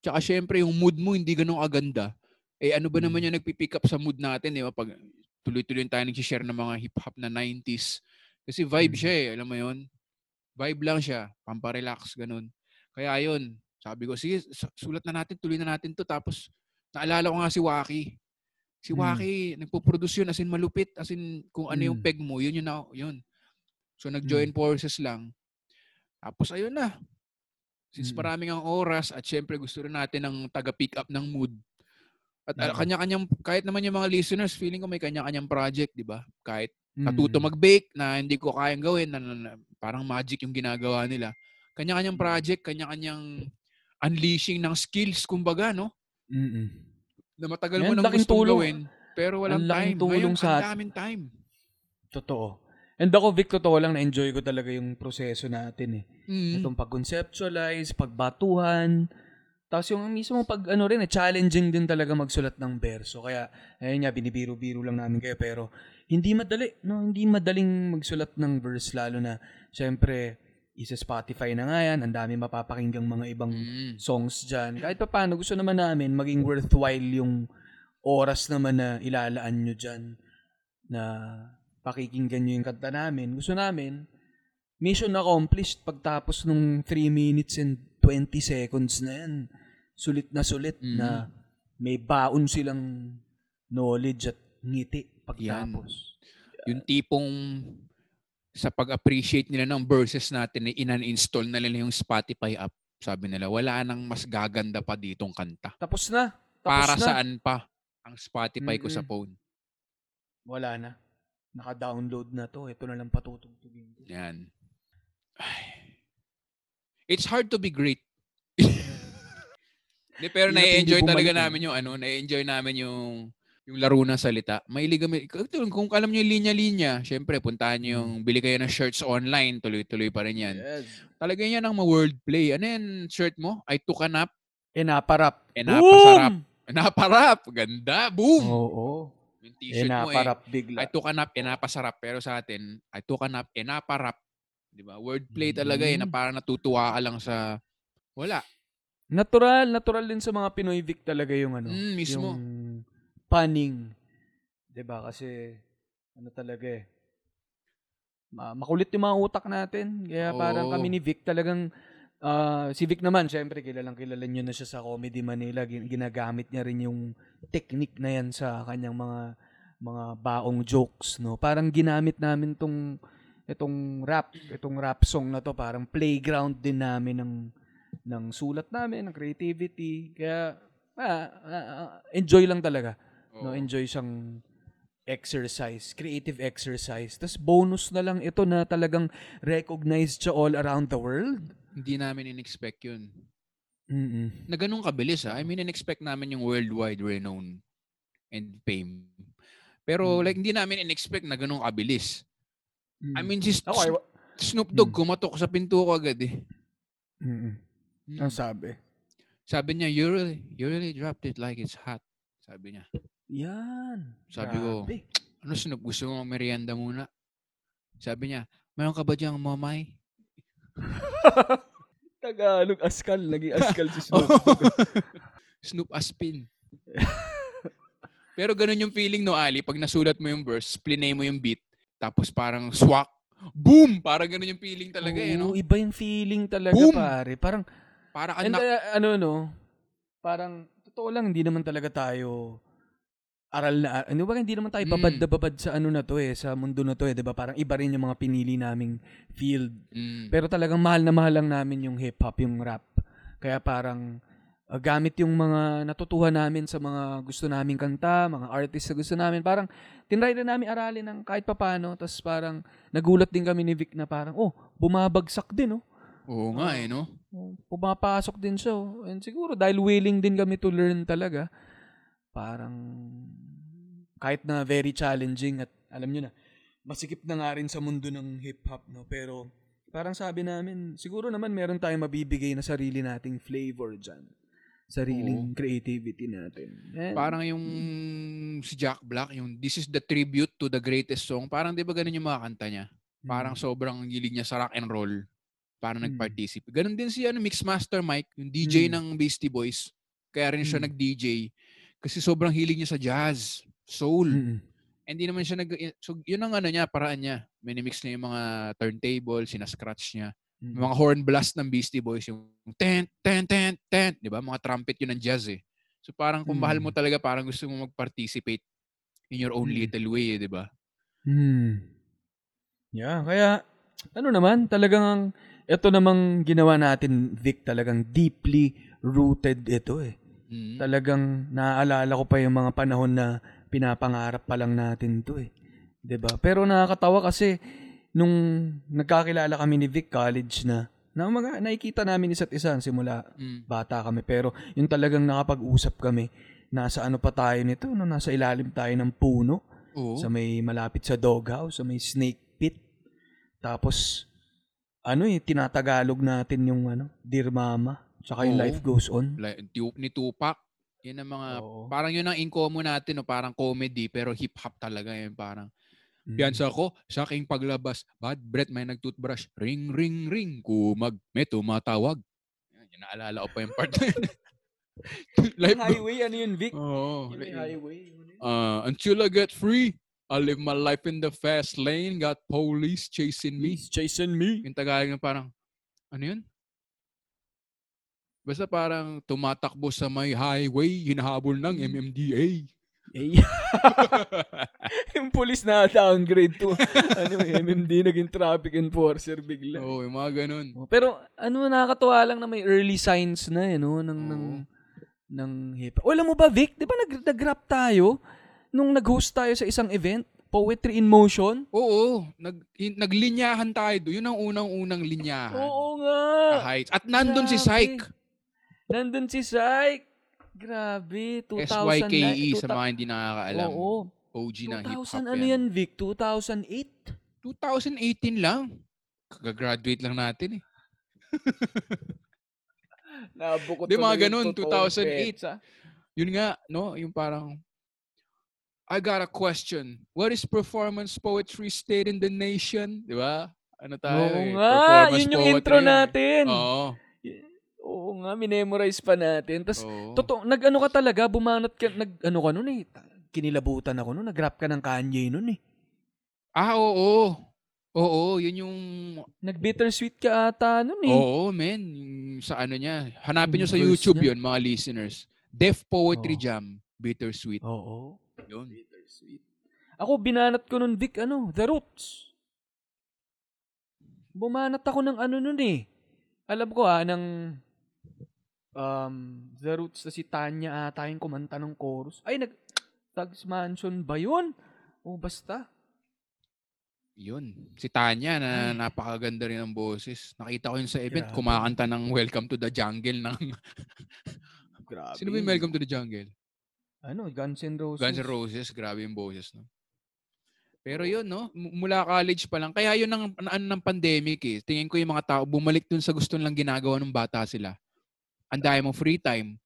tsaka syempre yung mood mo hindi ganun aganda. Eh ano ba naman Mm. yung nagpipick up sa mood natin, di ba? Pag tuloy-tuloy tayo nag-share ng mga hip-hop na 90s. Kasi vibe Mm. siya eh, alam mo yun? Vibe lang siya, pamparelax, ganun. Kaya yun, sabi ko, sige, su- sulat na natin, tuloy na natin to. Tapos, naalala ko nga si Waki. Si Mm. Waki, nagpo-produce yun, as in malupit, as in kung ano yung Mm. peg mo, yun yun na, yun. So, nag-join forces lang. Tapos, ayun na. Since Mm. maraming ang oras at syempre gusto rin natin ng taga-pick up ng mood. At ah, Oo. kanya-kanyang, kahit naman yung mga listeners, feeling ko may kanya-kanyang project, di ba? Kahit Mm. natuto mag-bake na hindi ko kayang gawin, na, na- na- parang magic yung ginagawa nila. Kanya-kanyang project, kanya-kanyang unleashing ng skills, kumbaga, no? Mm-mm. Na matagal Yan, mo nang gustong tulong. gawin, pero walang time. tulong Ngayon, sa ang daming time. Totoo. And ako, Vic, totoo lang, na-enjoy ko talaga yung proseso natin eh. Mm. Itong pag-conceptualize, pagbatuhan, tapos yung mismo pag ano rin, eh, challenging din talaga magsulat ng verso. Kaya, ayun nga, binibiro-biro lang namin kayo. Pero, hindi madali, no? Hindi madaling magsulat ng verse, lalo na, syempre, isa Spotify na nga yan, ang dami mapapakinggang mga ibang Mm. songs dyan. Kahit pa paano, gusto naman namin maging worthwhile yung oras naman na ilalaan nyo dyan na pakikinggan nyo yung kanta namin. Gusto namin, mission accomplished pagtapos nung 3 minutes and 20 seconds na yan. Sulit na sulit Mhm. na may baon silang knowledge at ngiti pagtapos. Yung tipong sa pag-appreciate nila ng verses natin, eh, inan-install na nila yung Spotify app. Sabi nila, wala nang mas gaganda pa ditong kanta. Tapos na. Tapos Para na. saan pa ang Spotify ko sa phone? Wala na. Naka-download na to. Ito na lang patutugtugin ko. Yan. Ay. It's hard to be great. Di, pero na-enjoy talaga namin yung ano, na-enjoy namin yung yung laro ng salita. Mahilig kami. Kung alam niyo yung linya-linya, syempre puntahan niyo yung bili kayo ng shirts online, tuloy-tuloy pa rin yan. Yes. Talaga yan ang ma-wordplay. Ano yan shirt mo? I took a nap. Enaparap. Napasarap. Boom! Naparap. Ganda. Boom. Oo. Yung t-shirt mo eh. Enaparap bigla. I took a nap, eh, napasarap. Pero sa atin, I took a nap, eh, naparap. Di ba? Wordplay talaga eh, na Mm. parang natutuwa ka lang sa... Wala. Natural, natural din sa mga Pinoy Vic talaga yung ano. Mm, mismo. Yung punning. 'Di ba Kasi, ano talaga eh. ma- makulit yung mga utak natin. Kaya parang Oo. kami ni Vic talagang, ah, si Vic naman, syempre, kilalang kilala nyo na siya sa Comedy Manila. Gin- Ginagamit niya rin yung technique na yan sa kanyang mga mga baong jokes, no? Parang ginamit namin tong itong rap, itong rap song na to, parang playground din namin ng ng sulat namin, ng creativity. Kaya ah, ah, ah, enjoy lang talaga. No, Oo. enjoy siyang exercise, creative exercise. Tapos bonus na lang ito na talagang recognized siya all around the world. Hindi namin in-expect yun. Mm-mm. Na ganun kabilis ha. I mean, in-expect namin yung worldwide renown and fame. Pero Mm. like, hindi namin in-expect na ganun kabilis. I mean, si Ako, ay, wa- Snoop Dogg Mm. kumatok sa pinto ko agad eh. Mm-mm. Mm. Ang sabi. Sabi niya, you really, you really dropped it like it's hot. Sabi niya. Yan. Sabi ko, Grabe. Ano Snoop, gusto mo merienda muna? Sabi niya, mayroon ka ba diyang mamay? Tagalog, askal. Naging askal si Snoop. Snoop Aspin. Pero ganun yung feeling no, Ali, pag nasulat mo yung verse, plinay mo yung beat, tapos parang swak, boom! Parang ganun yung feeling talaga eh, no? Oo, iba yung feeling talaga, Boom! pare. Parang, Para and, uh, ano, no, parang, totoo lang, hindi naman talaga tayo aral na, ano ba, hindi naman tayo Mm. babad na babad sa ano na to eh, sa mundo na to eh, di ba? Parang iba rin yung mga pinili naming field. Mm. Pero talagang mahal na mahal lang namin yung hip-hop, yung rap. Kaya parang uh, gamit yung mga natutuhan namin sa mga gusto naming kanta, mga artist na gusto namin. Parang tinry na namin aralin ng kahit papano. Tapos parang nagulat din kami ni Vic na parang, oh, bumabagsak din, oh. Oo nga eh, no? Oh, Pumapasok din siya. oh. And siguro dahil willing din kami to learn talaga, parang kahit na very challenging at alam nyo na, masikip na nga rin sa mundo ng hip-hop, no? Pero parang sabi namin, siguro naman meron tayong mabibigay na sarili nating flavor dyan. Sariling creativity natin. And, Parang yung si Jack Black, yung This is the tribute to the greatest song. Parang di ba ganun yung mga kanta niya? Parang Mm. sobrang gilig niya sa rock and roll. Parang Mm. nag-participate. Ganun din si ano, Mixmaster Mike, yung DJ Mm. ng Beastie Boys. Kaya rin siya Mm. nag-DJ. Kasi sobrang hilig niya sa jazz, soul. Mm-mm. Hindi naman siya nag... So, yun ang ano niya, paraan niya. Minimix niya yung mga turntable, sinascratch niya. Mm. Mga horn blast ng Beastie Boys, yung ten, ten, ten, ten, di ba? Mga trumpet yun ng jazz eh. So parang kung mahal mo Mm. talaga, parang gusto mo mag-participate in your own Mm. little way, eh, di ba? Hmm. Yeah, kaya ano naman, talagang ito namang ginawa natin, Vic, talagang deeply rooted ito eh. Mm. Talagang naaalala ko pa yung mga panahon na pinapangarap pa lang natin to eh. 'Di ba? Pero nakakatawa kasi nung nagkakilala kami ni Vic college na, na mga nakikita namin isa't isa simula Mm. bata kami pero yung talagang nakapag-usap kami nasa ano pa tayo nito no nasa ilalim tayo ng puno Oo. sa may malapit sa doghouse, sa may snake pit. Tapos, ano eh, tinatagalog natin yung ano, Dear Mama, tsaka yung Oo. Life Goes On. Like, Tu- ni Tupac, yun ang mga, Oo. parang yun ang in common natin, no? parang comedy, pero hip-hop talaga yun, parang, Mm. Piyansa ko, sa aking paglabas, bad breath, may nag-toothbrush, ring, ring, ring, kumag, may tumatawag. Yan, yun, naalala ko pa yung part na yun. Life Yung highway, ano yun, Vic? Oo. Yung may highway. Uh, until I get free, I live my life in the fast lane, got police chasing me. Please, chasing me. Yung Tagalog na parang, ano yun? Basta parang tumatakbo sa may highway, hinahabol ng MMDA. Eh, yung police na downgrade to, ano, MMD, naging traffic enforcer bigla. Oo, yung mga ganun. Oh, Pero ano nakakatuwa lang na may early signs na eh no ng ng Oo. ng hip. O, alam mo ba Vic, 'di ba nag nag-rap tayo nung nag-host tayo sa isang event, Poetry in Motion? Oo, nag, in- naglinyahan tayo doon. Yun ang unang-unang linyahan. Oo nga. At nandun si Grabe. Nandun si Syke. Grabe, 2009. SYKE sa 2000 mga hindi nakakaalam. Oo. OG ng hip-hop 2000 ano yan. Vic? 2008? 2018 lang. Kagagraduate lang natin eh. Nabukot Di, mga ganun, totoong 2008. petsa. Yun nga, no? Yung parang, I got a question. What is performance poetry state in the nation? Di ba? Ano tayo Oo eh? nga, yun yung poetry intro natin. Oo. Oo nga, minemorize pa natin. Tapos, Oo. totoo, nag-ano ka talaga, bumanat ka, nag-ano ka nun eh. Kinilabutan ako nun, nag-rap ka ng Kanye nun eh. Ah, oo. Oo, yun yung... Nag-bittersweet ka ata nun eh. Oo. Yung sa ano niya. Hanapin nyo sa YouTube niya. yun, mga listeners. Def Poetry Oo. Jam. Bittersweet. Oo. Yun. Ako, binanat ko nun, Vic, ano, The Roots. Bumanat ako ng ano nun eh. Alam ko ah, ng um, The Roots na si Tanya ata yung kumanta ng chorus. Ay, nag Tags Mansion ba yun? O basta. Yun. Si Tanya na napakaganda rin ang boses. Nakita ko yun sa event. Grabe. Kumakanta ng Welcome to the Jungle ng... Grabe. Sino ba yung Welcome to the Jungle? Ano, Guns N' Roses. Guns N' Roses. Grabe yung boses, no? Pero yun, no? Mula college pa lang. Kaya yun ang ang- ano ng pandemic eh. Tingin ko yung mga tao bumalik dun sa gusto nilang ginagawa ng bata sila. Ang dami mong free time.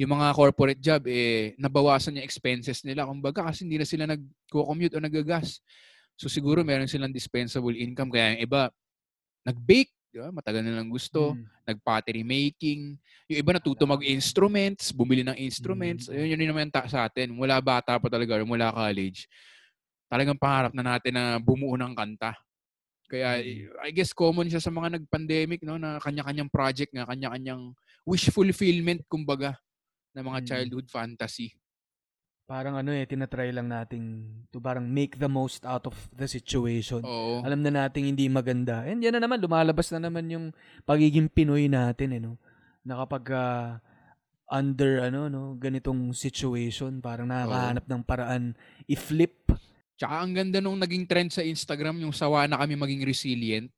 Yung mga corporate job, eh, nabawasan yung expenses nila. Kumbaga, kasi hindi na sila nag-commute o nagagas. So siguro meron silang dispensable income. Kaya yung iba, nag-bake. Di ba? Matagal nilang gusto. Mm. Nag-pottery making. Yung iba natuto mag-instruments, bumili ng instruments. Mm. Ayun, yun, yun naman ta- sa atin. Mula bata pa talaga, or mula college. Talagang pangarap na natin na bumuo ng kanta. Kaya Mm. I guess common siya sa mga nag-pandemic no na kanya-kanyang project nga, kanya-kanyang wish fulfillment kumbaga na mga Mm. childhood fantasy. Parang ano eh, tinatry lang nating to parang make the most out of the situation. Oo. Alam na nating hindi maganda. And yan na naman, lumalabas na naman yung pagiging Pinoy natin, eh, no? Na kapag ah, under, ano, no, ganitong situation, parang nakakahanap ng paraan i-flip. Tsaka ang ganda nung naging trend sa Instagram, yung sawa na kami maging resilient.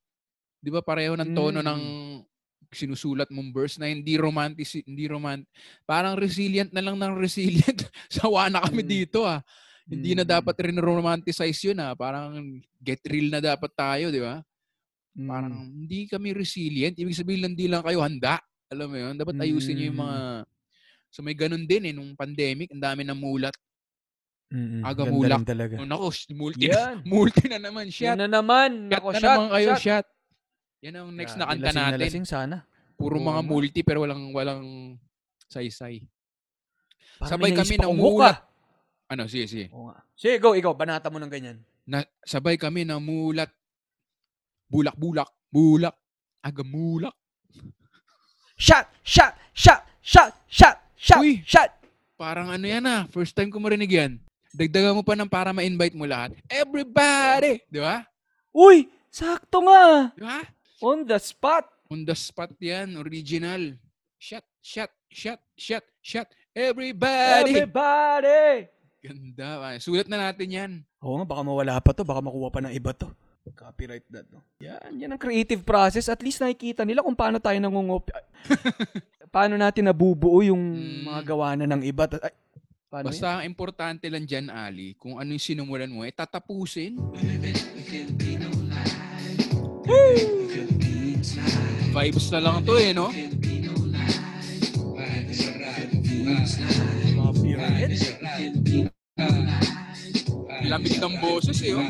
Di ba pareho ng tono Mm. ng sinusulat mong verse na hindi romantic, hindi romantic. Parang resilient na lang ng resilient. sawa na kami Mm. dito ah. Hindi na Mm. dapat rin romanticize yun ah. Parang get real na dapat tayo, di ba? Mm. Parang hindi kami resilient. Ibig sabihin hindi lang kayo handa. Alam mo yun? Dapat ayusin nyo yung Mm. mga... So may ganun din eh. Nung pandemic, ang dami ng mulat. Mm-mm. aga Ganda mulak. talaga. Oh, nako, multi, Yan. multi na naman. Yan Shot. na naman. Shot Nako, na shot, naman kayo, shot. shot. Yan ang next na kanta natin. lasing sana. Puro Oo mga nga. multi pero walang walang saysay. Parang Sabay may kami naisip akong hook, ah. Ano, sige, sige. Oo nga. Sige, go, ikaw. Banata mo ng ganyan. Na, sabay kami na mulat. Bulak-bulak. Bulak. Agamulak. Shot! Shot! Shot! Shot! Shot! Shot! Uy! Shot! Parang ano yan ah. First time ko marinig yan. Dagdagan mo pa ng para ma-invite mo lahat. Everybody! Di ba? Uy! Sakto nga! Di ba? On the spot! On the spot yan. Original. Shot, shot, shot, shot, shot. Everybody! Everybody! Ganda. ah. Sulat na natin yan. Oo nga, baka mawala pa to. Baka makuha pa ng iba to. Copyright that, no? Yan, yan ang creative process. At least nakikita nila kung paano tayo nangungop. paano natin nabubuo yung Mm. mga gawa na ng iba. Ay, paano Basta ang importante lang dyan, Ali, kung ano yung sinumulan mo, eh, tatapusin. Vibes na lang to eh, no? Mga period. Lamig ng boses eh, oh.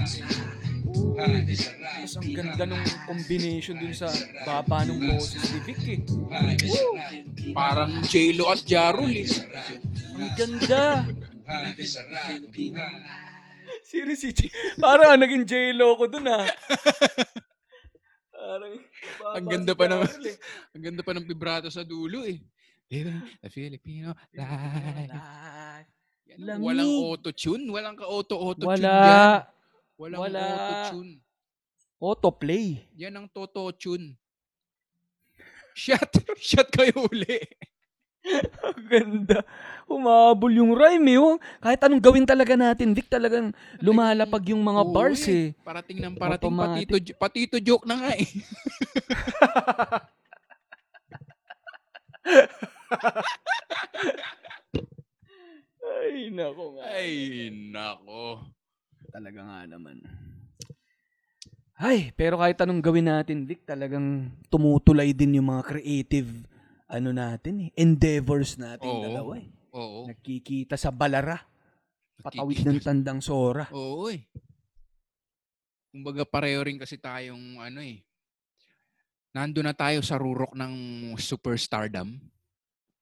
Tapos ang ganda ng combination dun sa baba ng boses ni Vic eh. Parang J-Lo at Jarul eh. Ang ganda. Seriously, parang naging J-Lo ko dun ah. Parang, Ang ganda pa ng ang ganda pa ng vibrato sa dulo eh. Living the Filipino life. Yan, Lamig. walang auto-tune, walang ka-auto-auto-tune yan. Wala. Walang Wala. auto-tune. Autoplay. Yan ang toto-tune. Shot! Shot kayo uli. Ang ganda. Humabol yung rhyme eh. oh. Kahit anong gawin talaga natin, Vic, talagang lumalapag yung mga Oo bars eh. Parating ng parating, Automatic. patito, patito joke na nga eh. Ay, nako nga. Ay, nako. Talaga nga naman. Ay, pero kahit anong gawin natin, Vic, talagang tumutulay din yung mga creative ano natin eh, endeavors natin Oo. dalawa eh. Oo. Nakikita sa balara, patawid ng tandang sora. Oo eh. Kumbaga pareho rin kasi tayong ano eh. Nando na tayo sa rurok ng superstardom.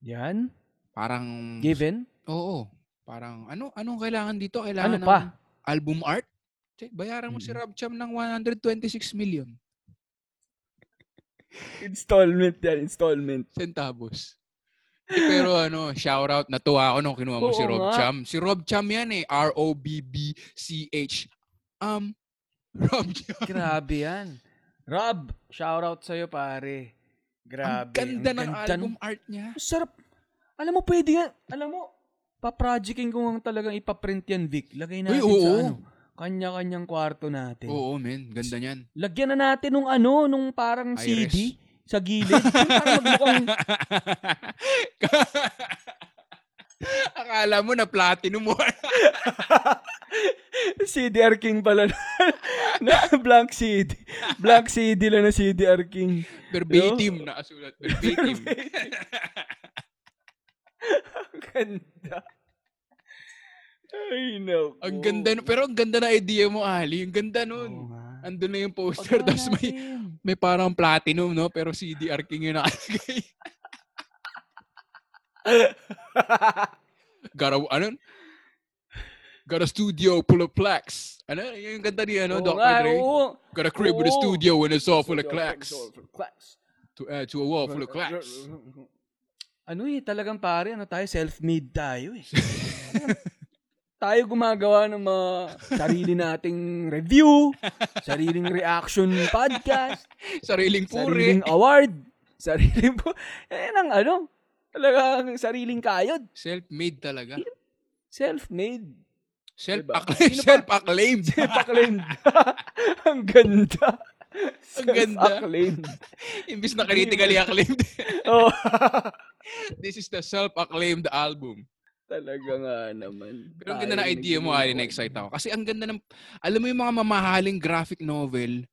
Yan, Parang given. Oo. Parang ano anong kailangan dito? Kailangan Ano pa? ng album art? Che, bayaran mo si Mm. Rob Cham ng 126 million Installment yan, installment. centavos. Eh, pero ano, shout out natuwa ako nung kinuha mo Oo si Rob nga. Cham. Si Rob Cham yan eh. R O B B C H. Um Rob Cham. Grabe yan. Rob, shout out sa'yo pare. Grabe. Ang ganda ang ng ganda album art niya. Ang sarap. Alam mo, pwede nga. Alam mo, paprojecting ko nga talagang ipaprint yan, Vic. Lagay natin Uy, oo. sa ano, kanya-kanyang kwarto natin. Oo, men. Ganda niyan. Lagyan na natin nung ano, nung parang Iris. CD sa gilid. Parang magmukhang, Akala mo na platinum mo. CDR King pala na, na blank CD. Blank CD lang na CDR King. Verbatim na asulat. Verbatim. Ang ganda. Ay, no. ang ganda. nu- Pero ang ganda na idea mo, Ali. Ang ganda nun. Andun na yung poster. Tapos may, may parang platinum, no? Pero CDR King yung nakalagay. Got a, ano? Got a studio full of plaques. Ano? Yung ganda ni, ano, Dr. Dre. Got a crib with a studio and it's all full of clacks. To add to a wall full of clacks. Ano eh, talagang pare, ano tayo, self-made tayo eh. tayo gumagawa ng mga sarili nating review, sariling reaction podcast, Sariling puri. sariling award, sariling po, yan ang ano, talagang sariling kayod, Self-made talaga. self-made. Self-acclaimed. Sino pa? Self-acclaimed. Self-acclaimed. ang ganda. Ang ganda. Self-acclaimed. Imbis na critically acclaimed. oh. This is the self-acclaimed album. Talaga nga naman. Pero ang ganda na Tayo idea mo, Ali, na-excite ako. Kasi ang ganda ng, alam mo yung mga mamahaling graphic novel,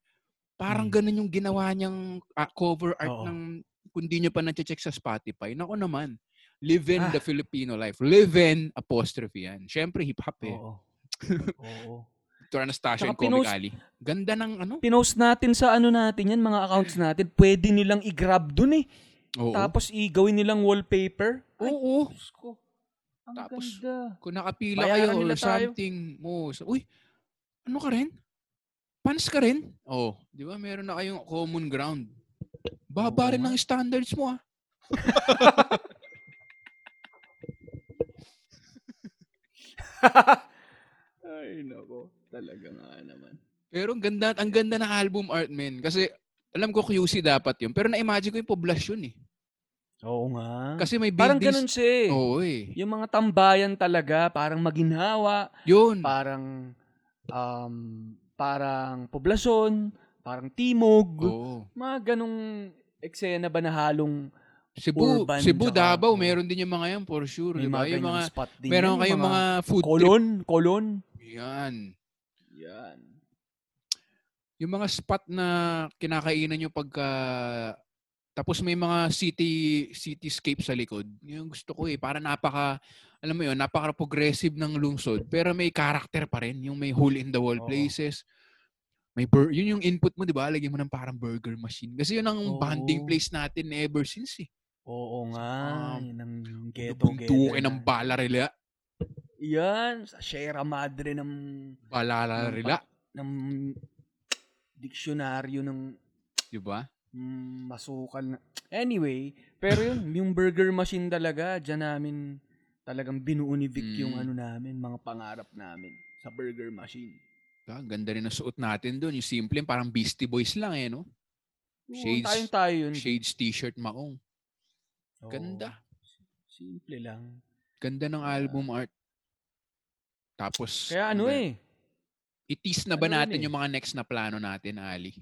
parang Hmm. ganun yung ginawa niyang ah, cover art Oo. ng, kung di nyo pa na-check sa Spotify. Nako naman, Live in Ah. the Filipino life. Live in apostrophe yan. Siyempre, hip-hop eh. Oo. Oo. Victor Anastasio Tsaka and Comic pinost- Ali. Ganda ng ano? Pinost natin sa ano natin yan, mga accounts natin. Pwede nilang i-grab dun eh. Oo. Tapos i-gawin nilang wallpaper. Ay, Oo. Diyos ko. Ang Tapos, ganda. Kung nakapila Bayaran kayo nila or tayo. something mo. sa- Uy, ano ka rin? Fans ka rin? Oh, di ba meron na kayong common ground. Baba Oo rin nga. ng standards mo ah. Ay, nako. Talaga nga naman. Pero ang ganda, ang ganda ng album art, men. Kasi alam ko QC dapat yun. Pero na-imagine ko yung poblasyon eh. Oo nga. Kasi may parang buildings. ganun siya eh. Oo eh. Yung mga tambayan talaga, parang maginhawa, Yun. parang um, parang poblasyon, parang timog, Oo. mga ganong eksena ba na halong Cebu, Urban, Cebu, tsaka- Davao, oo. meron din yung mga yan for sure. may Diba? mga Yung ganyang mga, spot din. meron kayong mga, food trip. kolon, kolon. Yan. Yan. Yung mga spot na kinakainan nyo pagka tapos may mga city cityscape sa likod. Yung gusto ko eh, para napaka alam mo yun, napaka progressive ng lungsod pero may character pa rin, yung may hole in the wall Oo. places. May bur- yun yung input mo, 'di ba? Lagyan mo ng parang burger machine. Kasi yun ang Oo. bonding place natin ever since eh. Oo nga. Um, yun ang ghetto Buntukin ng balarila. Yan. Sa Sierra Madre ng, Balarila, ng diksyonaryo ng 'di ba? Mm, masukal na. Anyway, pero yun, yung burger machine talaga, dyan namin talagang binuo ni Vic yung Mm. ano namin, mga pangarap namin sa burger machine. Ah, ganda rin ang suot natin doon. Yung simple, parang Beastie Boys lang eh, no? Shades. Shades. Tayong tayo yun. Shades t-shirt makong. Oo. Ganda. Simple lang. Ganda ng album art. Tapos, Kaya ano ga- eh, itis na ba ano natin eh. yung mga next na plano natin, Ali?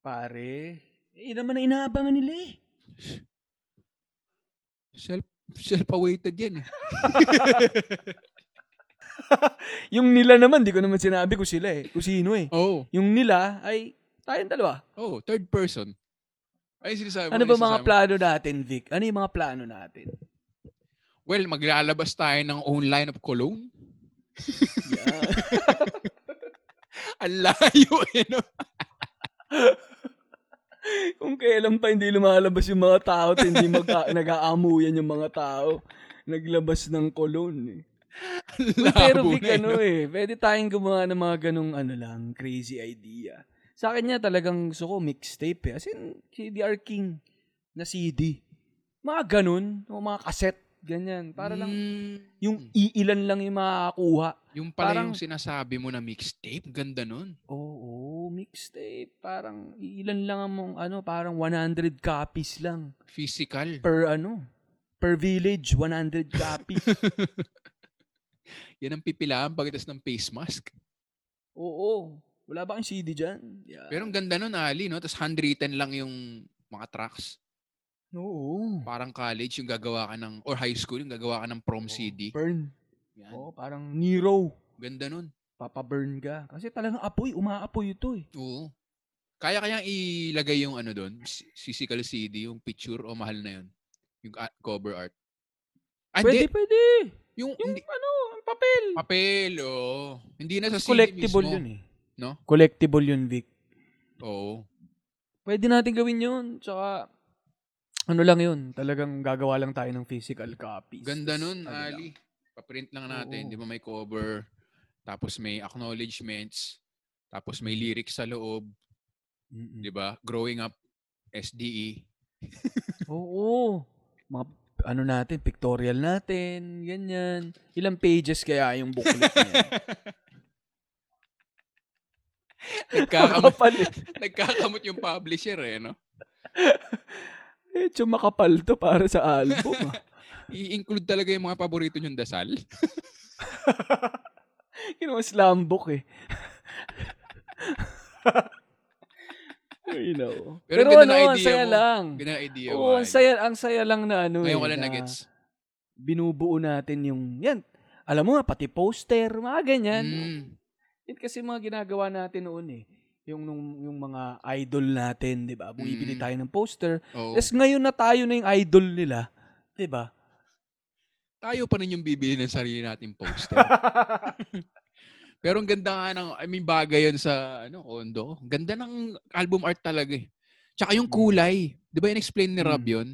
pare, eh, naman ang inaabangan nila eh. Self, self-awaited yan eh. Yung nila naman, di ko naman sinabi ko sila eh. Kung sino eh. Oh, Yung nila ay tayong dalawa. oh, third person. Ay, sinasabi Ano mo, ba mga mo. plano natin, Vic? Ano yung mga plano natin? Well, maglalabas tayo ng own line of cologne. Ang layo eh, no? Kung kailan pa hindi lumalabas yung mga tao at hindi magka- nag-aamuyan yung mga tao, naglabas ng kolon eh. Uy, pero eh, ano no? eh, pwede tayong gumawa ng mga ganong ano lang, crazy idea. Sa akin niya talagang gusto ko mixtape eh. As in, CDR King na CD. Mga ganun, o mga cassette, ganyan. Para lang, Mm, yung iilan lang yung makakakuha. yung pala parang- yung sinasabi mo na mixtape, ganda nun. Oo, mixtape. Parang ilan lang ang ano, parang 100 copies lang. Physical. Per ano, per village, 100 copies. Yan ang pipilaan pagkitas ng face mask. Oo. Wala ba kang CD dyan? Yeah. Pero ang ganda nun, Ali, no? Tapos handwritten lang yung mga tracks. Oo. Parang college, yung gagawa ka ng, or high school, yung gagawa ka ng prom CD. Burn. Yan. Oo, parang Nero. Ganda nun. Papaburn ka. Kasi talagang apoy, umaapoy ito eh. Oo. Kaya kayang ilagay yung ano doon, physical CD, yung picture o mahal na yun. Yung a- cover art. Ah, Pwede, hindi. pwede. Yung, Yung hindi, ano, ang papel. papel, oo. Hindi na sa CD Collectible mismo. yun eh. No? Collectible yun, Vic. Oo. Pwede natin gawin yun. Tsaka, ano lang yun. Talagang gagawa lang tayo ng physical copies. Ganda nun, Ano lang. Ali. Paprint lang natin. Oo. Di ba may cover, tapos may acknowledgements, tapos may lyrics sa loob, Mm-mm. di ba? Growing up. SDE. Oo. Mga ano natin, pictorial natin, ganyan. Ilang pages kaya yung booklet niya? Nagkakamot, nagkakamot yung publisher eh, no? Medyo makapal to para sa album. ah. I-include talaga yung mga paborito niyong dasal. Kinuha slam book eh. you know. Pero Pero, ano, ang saya mo. lang. Ganda ang idea. Oo, ang saya, ang saya lang na ano Ngayon eh. lang na na-gets. Binubuo natin yung, yan, alam mo nga, pati poster, mga ganyan. Mm. Yan kasi mga ginagawa natin noon eh. Yung, nung, yung mga idol natin, di ba? Bumibili Mm. tayo ng poster. Oo. Tapos ngayon na tayo na yung idol nila. Di ba? Tayo pa rin yung bibili ng sarili nating poster. Pero ang ganda nga ng, I mean, bagay yun sa, ano, kondo. Ang Ganda ng album art talaga eh. Tsaka yung Mm. kulay. Di ba in-explain ni Rob Mm. yun?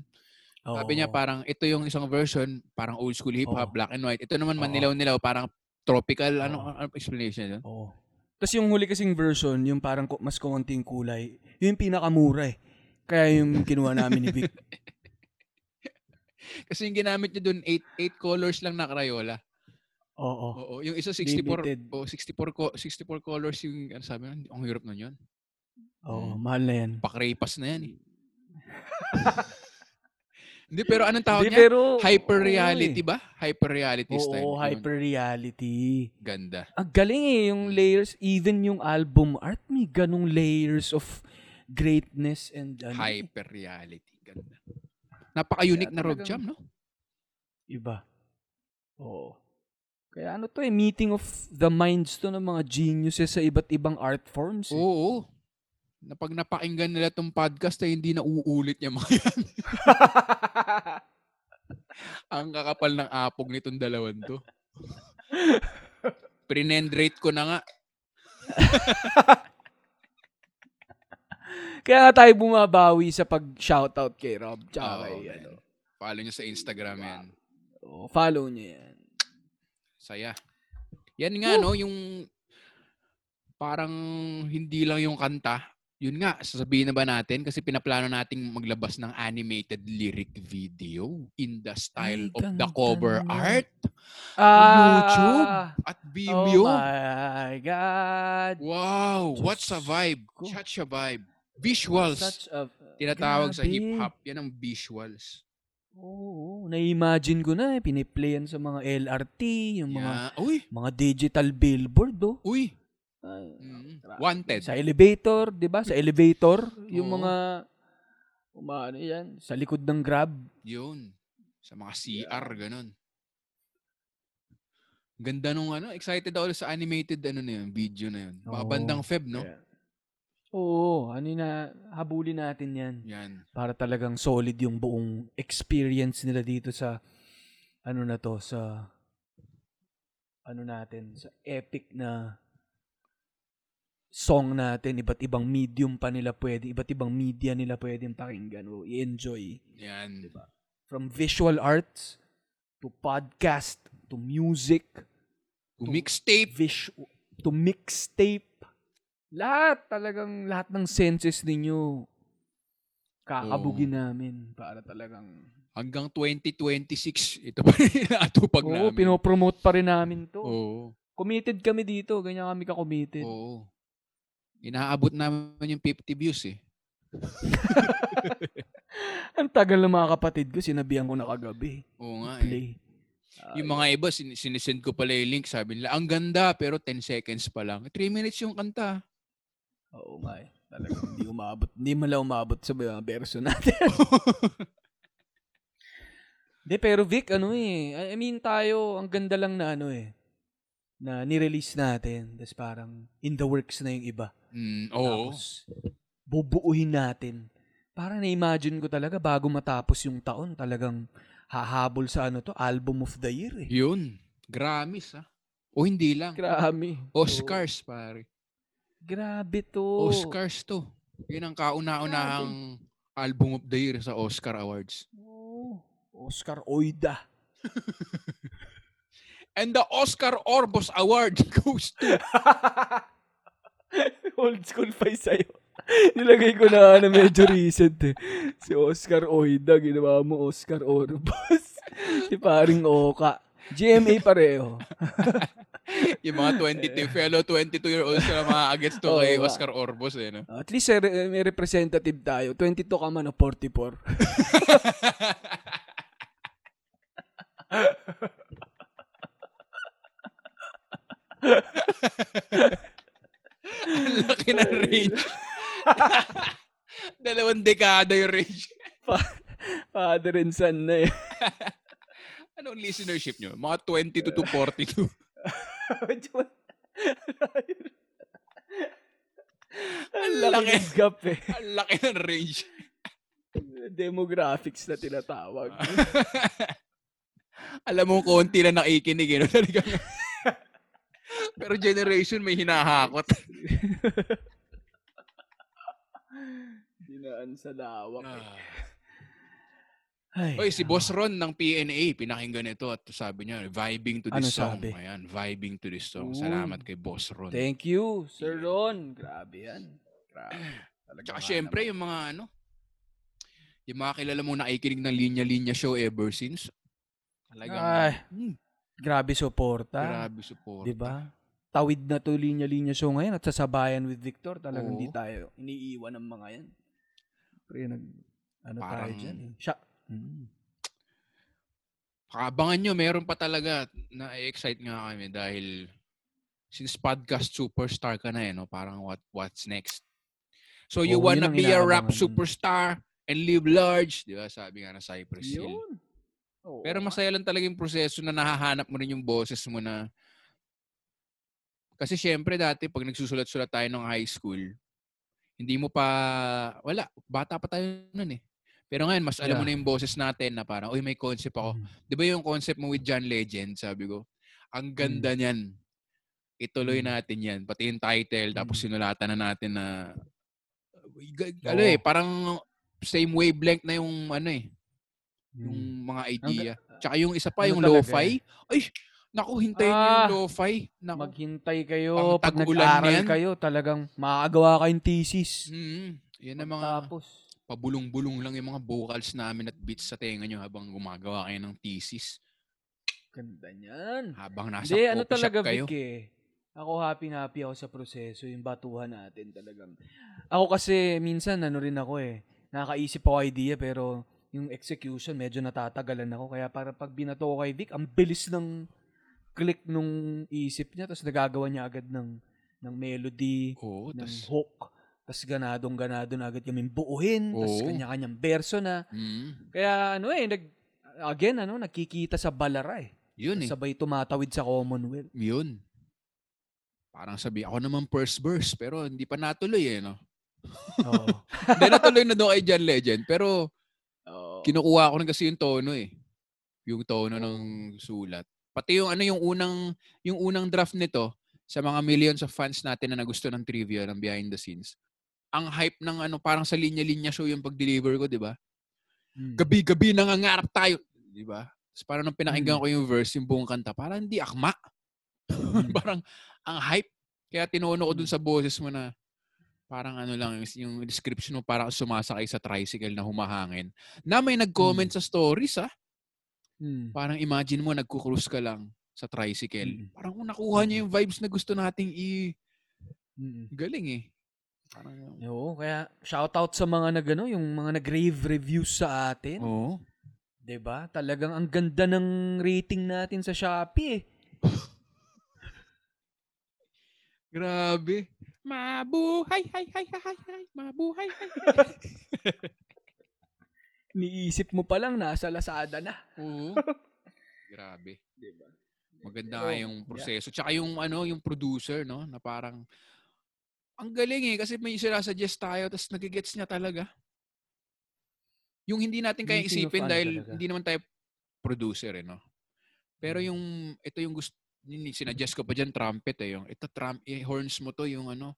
Sabi niya parang, ito yung isang version, parang old school hip-hop, Oo. black and white. Ito naman manilaw-nilaw, parang tropical. Ano, Oo. ano explanation yun? Oo. Tapos yung huli kasing version, yung parang mas konting kulay, yun yung pinakamura eh. Kaya yung kinuha namin ni Vic. Kasi yung ginamit niya doon, 8, 8 colors lang na Crayola. Oo. Oo, yung isa 64, Limited. oh, 64, co- 64 colors yung, ano sabi na, ang hirap nun yun. Oo, mahal na yan. Pakrepas na yan eh. Hindi, pero anong tawag Hindi, niya? pero, Hyper oo reality eh. ba? Hyper reality style. Oo, Yun. hyper reality. Ganda. Ang galing eh, yung layers, even yung album art, may ganong layers of greatness and ano, eh, Hyper reality. Ganda. Napaka-unique na Rob Jam, no? iba. Oo. Kaya ano to eh, meeting of the minds to ng mga geniuses sa iba't ibang art forms. Eh. Oo. Na pag napakinggan nila tong podcast ay hindi na uulit niya mga yan. Ang kakapal ng apog nitong dalawan to. Prinendrate ko na nga. Kaya nga tayo bumabawi sa pag-shoutout kay Rob. Tsaka Oo, kay, man. ano, Follow nyo sa Instagram yan. oh, follow niyo yan. Saya. Yan nga, no? Yung parang hindi lang yung kanta. Yun nga, sasabihin na ba natin? Kasi pinaplano nating maglabas ng animated lyric video in the style Ay, of the ganda cover naman. art Ah, YouTube at Vimeo. Oh my God. Wow, what's a vibe? ko. Such a vibe. Visuals. Such a... Tinatawag sa Grabe. hip-hop. Yan ang visuals. Oo, na-imagine ko na eh. Piniplay yan sa mga LRT, yung mga Yeah. Uy, mga digital billboard, oh. uy. Ay, Mm. Wanted. Sa elevator, 'di ba? Sa elevator, yung Oo. mga umano yan, sa likod ng Grab. Yun. Sa mga CR, ganun. Ganda nung ano, excited ako sa animated ano na yun, video na yun. Mga Oo. bandang Feb, no? Kaya- Oo, ano na, habulin natin yan. Yan. Para talagang solid yung buong experience nila dito sa, ano na to, sa, ano natin, sa epic na song natin, iba't ibang medium pa nila pwede, iba't ibang media nila pwedeng pakinggan o i-enjoy. Yan. From visual arts, to podcast, to music, To mixtape. vis- to mixtape. Lahat, talagang lahat ng senses ninyo kakabugin namin para talagang Hanggang 2026, ito pa rin natupag Oo, namin. pinopromote pa rin namin to. Oo. Committed kami dito, ganyan kami ka-committed. Oo. Inaabot namin yung 50 views eh. Ang tagal ng mga kapatid ko, sinabihan ko na kagabi. Oo nga eh. Play. Yung mga iba, sin- sinisend ko pala yung link. Sabi nila, ang ganda, pero 10 seconds pa lang. 3 minutes yung kanta. Oo nga eh. Talagang hindi umabot. Hindi mala umabot sa mga verso natin. Hindi, pero Vic, ano eh. I mean, tayo, ang ganda lang na ano eh. Na nirelease natin. Tapos parang in the works na yung iba. Mm, oo. Tapos, bubuuhin natin. Parang na-imagine ko talaga bago matapos yung taon, talagang hahabol sa ano to, album of the year eh. Yun. Grammys ah. O hindi lang. Grabe. Oscars, pare. Grabe to. Oscars to. Yun ang kauna-unahang album of the year sa Oscar Awards. Oh, Oscar Oida. And the Oscar Orbos Award goes to... Old school pa yung sa'yo. Nilagay ko na ano, medyo recent eh. Si Oscar Oida, ginawa mo Oscar Orbos. si paring Oka. GMA pareho. yung mga 22, fellow 22-year-olds na mga agets to Oo kay. Oscar Orbos eh. No? At least eh, re- may representative tayo. 22 ka man o 44. Ang laki ng range. Dalawang dekada yung range. Father and son na eh. Anong listenership nyo? Mga 22 to 42. Ang laki ng gap eh. Ang laki ng range. Demographics na tinatawag. Alam mo, konti lang nakikinig. Eh, no? Pero generation may hinahakot. Dinaan sa lawak. eh. Ah. Ay, Oy, si Boss Ron ng PNA, pinakinggan ito at sabi niya, vibing to this Ano song. sabi? Ayan, vibing to this song. Uy. Salamat kay Boss Ron. Thank you, Sir Ron. Grabe yan. Grabe. Talaga Tsaka syempre, naman. yung mga ano, Yung mga kilala mo nakikinig ng linya-linya show ever since. Talagang, Ay. hmm, Grabe suporta. grabe support. Di ba? Tawid na to linya-linya show ngayon at sasabayan with Victor. Talagang Oo. hindi tayo iniiwan ng mga yan. Pre, nag, ano tayo Parang- dyan eh. Siya. Mm. Abangan nyo, meron pa talaga na excite nga kami dahil since podcast superstar ka na eh, no? parang what what's next? So you Oo, yun wanna ang be a rap inaabangan. superstar and live large, di ba? Sabi nga na Cypress Hill. Yun. Oo. Pero masaya lang talaga yung proseso na nahahanap mo rin yung boses mo na kasi syempre dati pag nagsusulat-sulat tayo ng high school, hindi mo pa, wala, bata pa tayo nun eh. Pero ngayon, mas alam mo Yeah. na yung boses natin na parang, uy, may concept ako. Mm. Di ba yung concept mo with John Legend, sabi ko, ang ganda niyan. Ituloy Mm. natin yan. Pati yung title, tapos Mm. sinulatan na natin na, ano eh, parang same wavelength na yung ano eh, yung Mm. mga idea. Tsaka yung isa pa, ano yung talaga lo-fi. Ay, naku, hintayin niyo yung Ah, lo-fi. Naku. Maghintay kayo. Pag nag-aral yan. kayo, talagang makakagawa kayong thesis. Mm, yan ang mga Tapos, pabulong-bulong lang yung mga vocals namin at beats sa tenga nyo habang gumagawa kayo ng thesis. ganda niyan. Habang nasa Hindi, ano talaga, kayo. Vic eh. Ako happy-happy ako sa proseso, yung batuhan natin talagang. Ako kasi minsan ano rin ako eh, nakakaisip ako idea pero yung execution medyo natatagalan ako. Kaya para pag binato ko kay Vic, ang bilis ng click nung isip niya tapos nagagawa niya agad ng ng melody, Oo, ng tas, hook. Tapos ganadong ganado na agad yung buuhin. Tapos Oo. kanya-kanyang verso na. mm, Kaya ano eh, nag, again, ano, nakikita sa balara eh. yun eh. Sabay tumatawid sa Commonwealth. Yun. Parang sabi, ako naman first verse, pero hindi pa natuloy eh, no? Oo. Hindi natuloy na doon kay John Legend, pero. Kinukuha ko na kasi yung tono eh. Yung tono ng sulat. Pati yung ano yung unang yung unang draft nito sa mga millions of fans natin na nagusto ng trivia ng behind the scenes. Ang hype ng ano parang sa linya-linya show yung pag-deliver ko, 'di ba? Mm. Gabi-gabi nangangarap tayo, 'di ba? Tapos parang nung pinakinggan Mm. ko yung verse, yung buong kanta, parang hindi akma. parang ang hype. Kaya tinono ko dun sa boses mo na parang ano lang, yung, description mo parang sumasakay sa tricycle na humahangin. Na may nag-comment sa stories ah. Mm. Parang imagine mo, nagko-cruise ka lang sa tricycle. Mm. Parang kung nakuha niya yung vibes na gusto nating i... Mm. Galing eh. Parang, Oo, kaya shoutout sa mga nagano, yung mga nag-rave reviews sa atin. oo. 'Di ba? Talagang ang ganda ng rating natin sa Shopee eh. Grabe. Mabuhay, hay, hay, hay, hay, hay. Mabuhay, hay, hay. Niisip mo pa lang nasa Lazada na. Oo. Grabe. Diba? Maganda nga yung proseso. Tsaka yung ano, yung producer, no, na parang ang galing eh kasi may sinasuggest tayo tapos nagigets niya talaga. Yung hindi natin kaya isipin dahil talaga. hindi naman tayo producer eh, no. Pero Mm. yung ito yung gusto yun, sinadjust ko pa diyan trumpet eh yung ito trump eh, horns mo to yung ano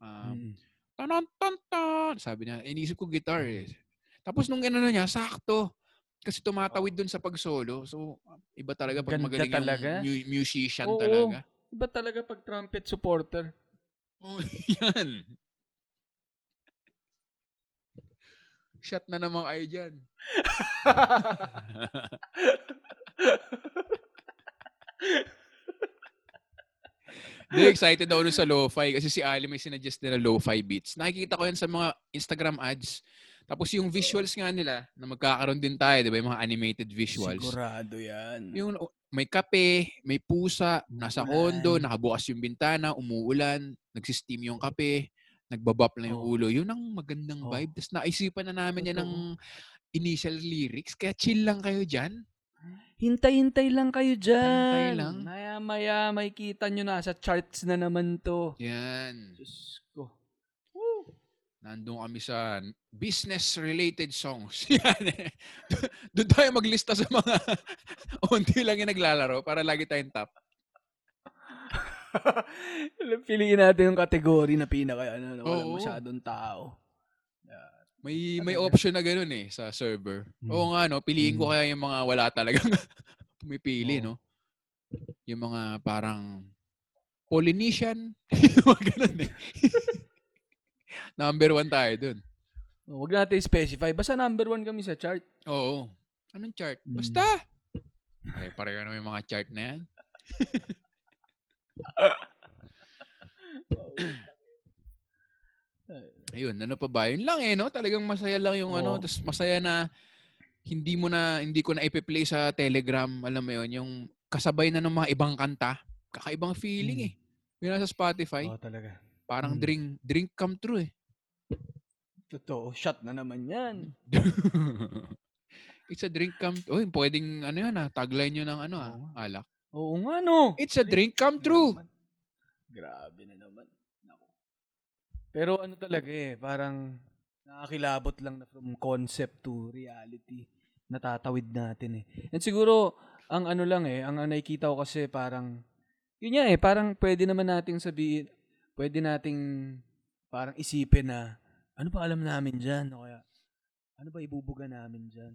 um, Mm. tanan tan tan sabi niya inisip ko guitar eh. Tapos nung ano niya sakto kasi tumatawid dun sa pag-solo. So iba talaga pag Ganda magaling talaga. yung mu- musician Oo. talaga. Iba talaga pag trumpet supporter. Oh, yan. Shot na naman kayo dyan. Di excited dun sa lo-fi kasi si Ali may sinuggest nila lo-fi beats. Nakikita ko yan sa mga Instagram ads. Tapos yung visuals nga nila na magkakaroon din tayo, di ba? Yung mga animated visuals. Sigurado yan. Yung oh, may kape, may pusa, nasa kondo, nakabukas yung bintana, umuulan, nagsisteam yung kape, nagbabap na yung Oo. ulo. Yun ang magandang Oo. vibe. Tapos naisipan na namin yan ng initial lyrics. Kaya chill lang kayo dyan. Hintay-hintay lang kayo dyan. Hintay lang. Maya-maya, may kita nyo na sa charts na naman to. Yan. Diyos ko. Nandun kami sa business-related songs. Yan eh. Doon tayo maglista sa mga unti lang yung naglalaro para lagi tayong top. Piliin natin yung kategory na pinaka, ano, na walang Oo. masyadong tao. May may option na ganoon eh sa server. Hmm. Oo nga no, piliin ko Hmm. kaya yung mga wala talagang pumipili Oo. no. Yung mga parang Polynesian, mga ganun eh. Number one tayo dun. Oh, Huwag natin specify. Basta number one kami sa chart. Oo. Anong chart? Mm. Basta. Ay, pareho naman yung mga chart na yan. Ayun, ano pa ba? Yun lang eh, no? Talagang masaya lang yung ano. Oo. Tapos masaya na hindi mo na, hindi ko na ipe-play sa Telegram. Alam mo yun, yung kasabay na ng mga ibang kanta. Kakaibang feeling eh. Yun nasa Spotify. Oo, talaga. Parang Mm. drink, drink come true eh. Totoo. Shot na naman yan. It's a drink come Uy, pwedeng ano yan ah, tagline yun ng ano ah, alak. Oo nga, no. It's a drink come true. Grabe na naman. Pero ano talaga eh, parang nakakilabot lang na from concept to reality. Natatawid natin eh. And siguro, ang ano lang eh, ang nakikita ko kasi parang, yun nga eh, parang pwede naman nating sabihin, pwede nating parang isipin na, ano ba alam namin dyan? O kaya, ano ba ibubuga namin dyan?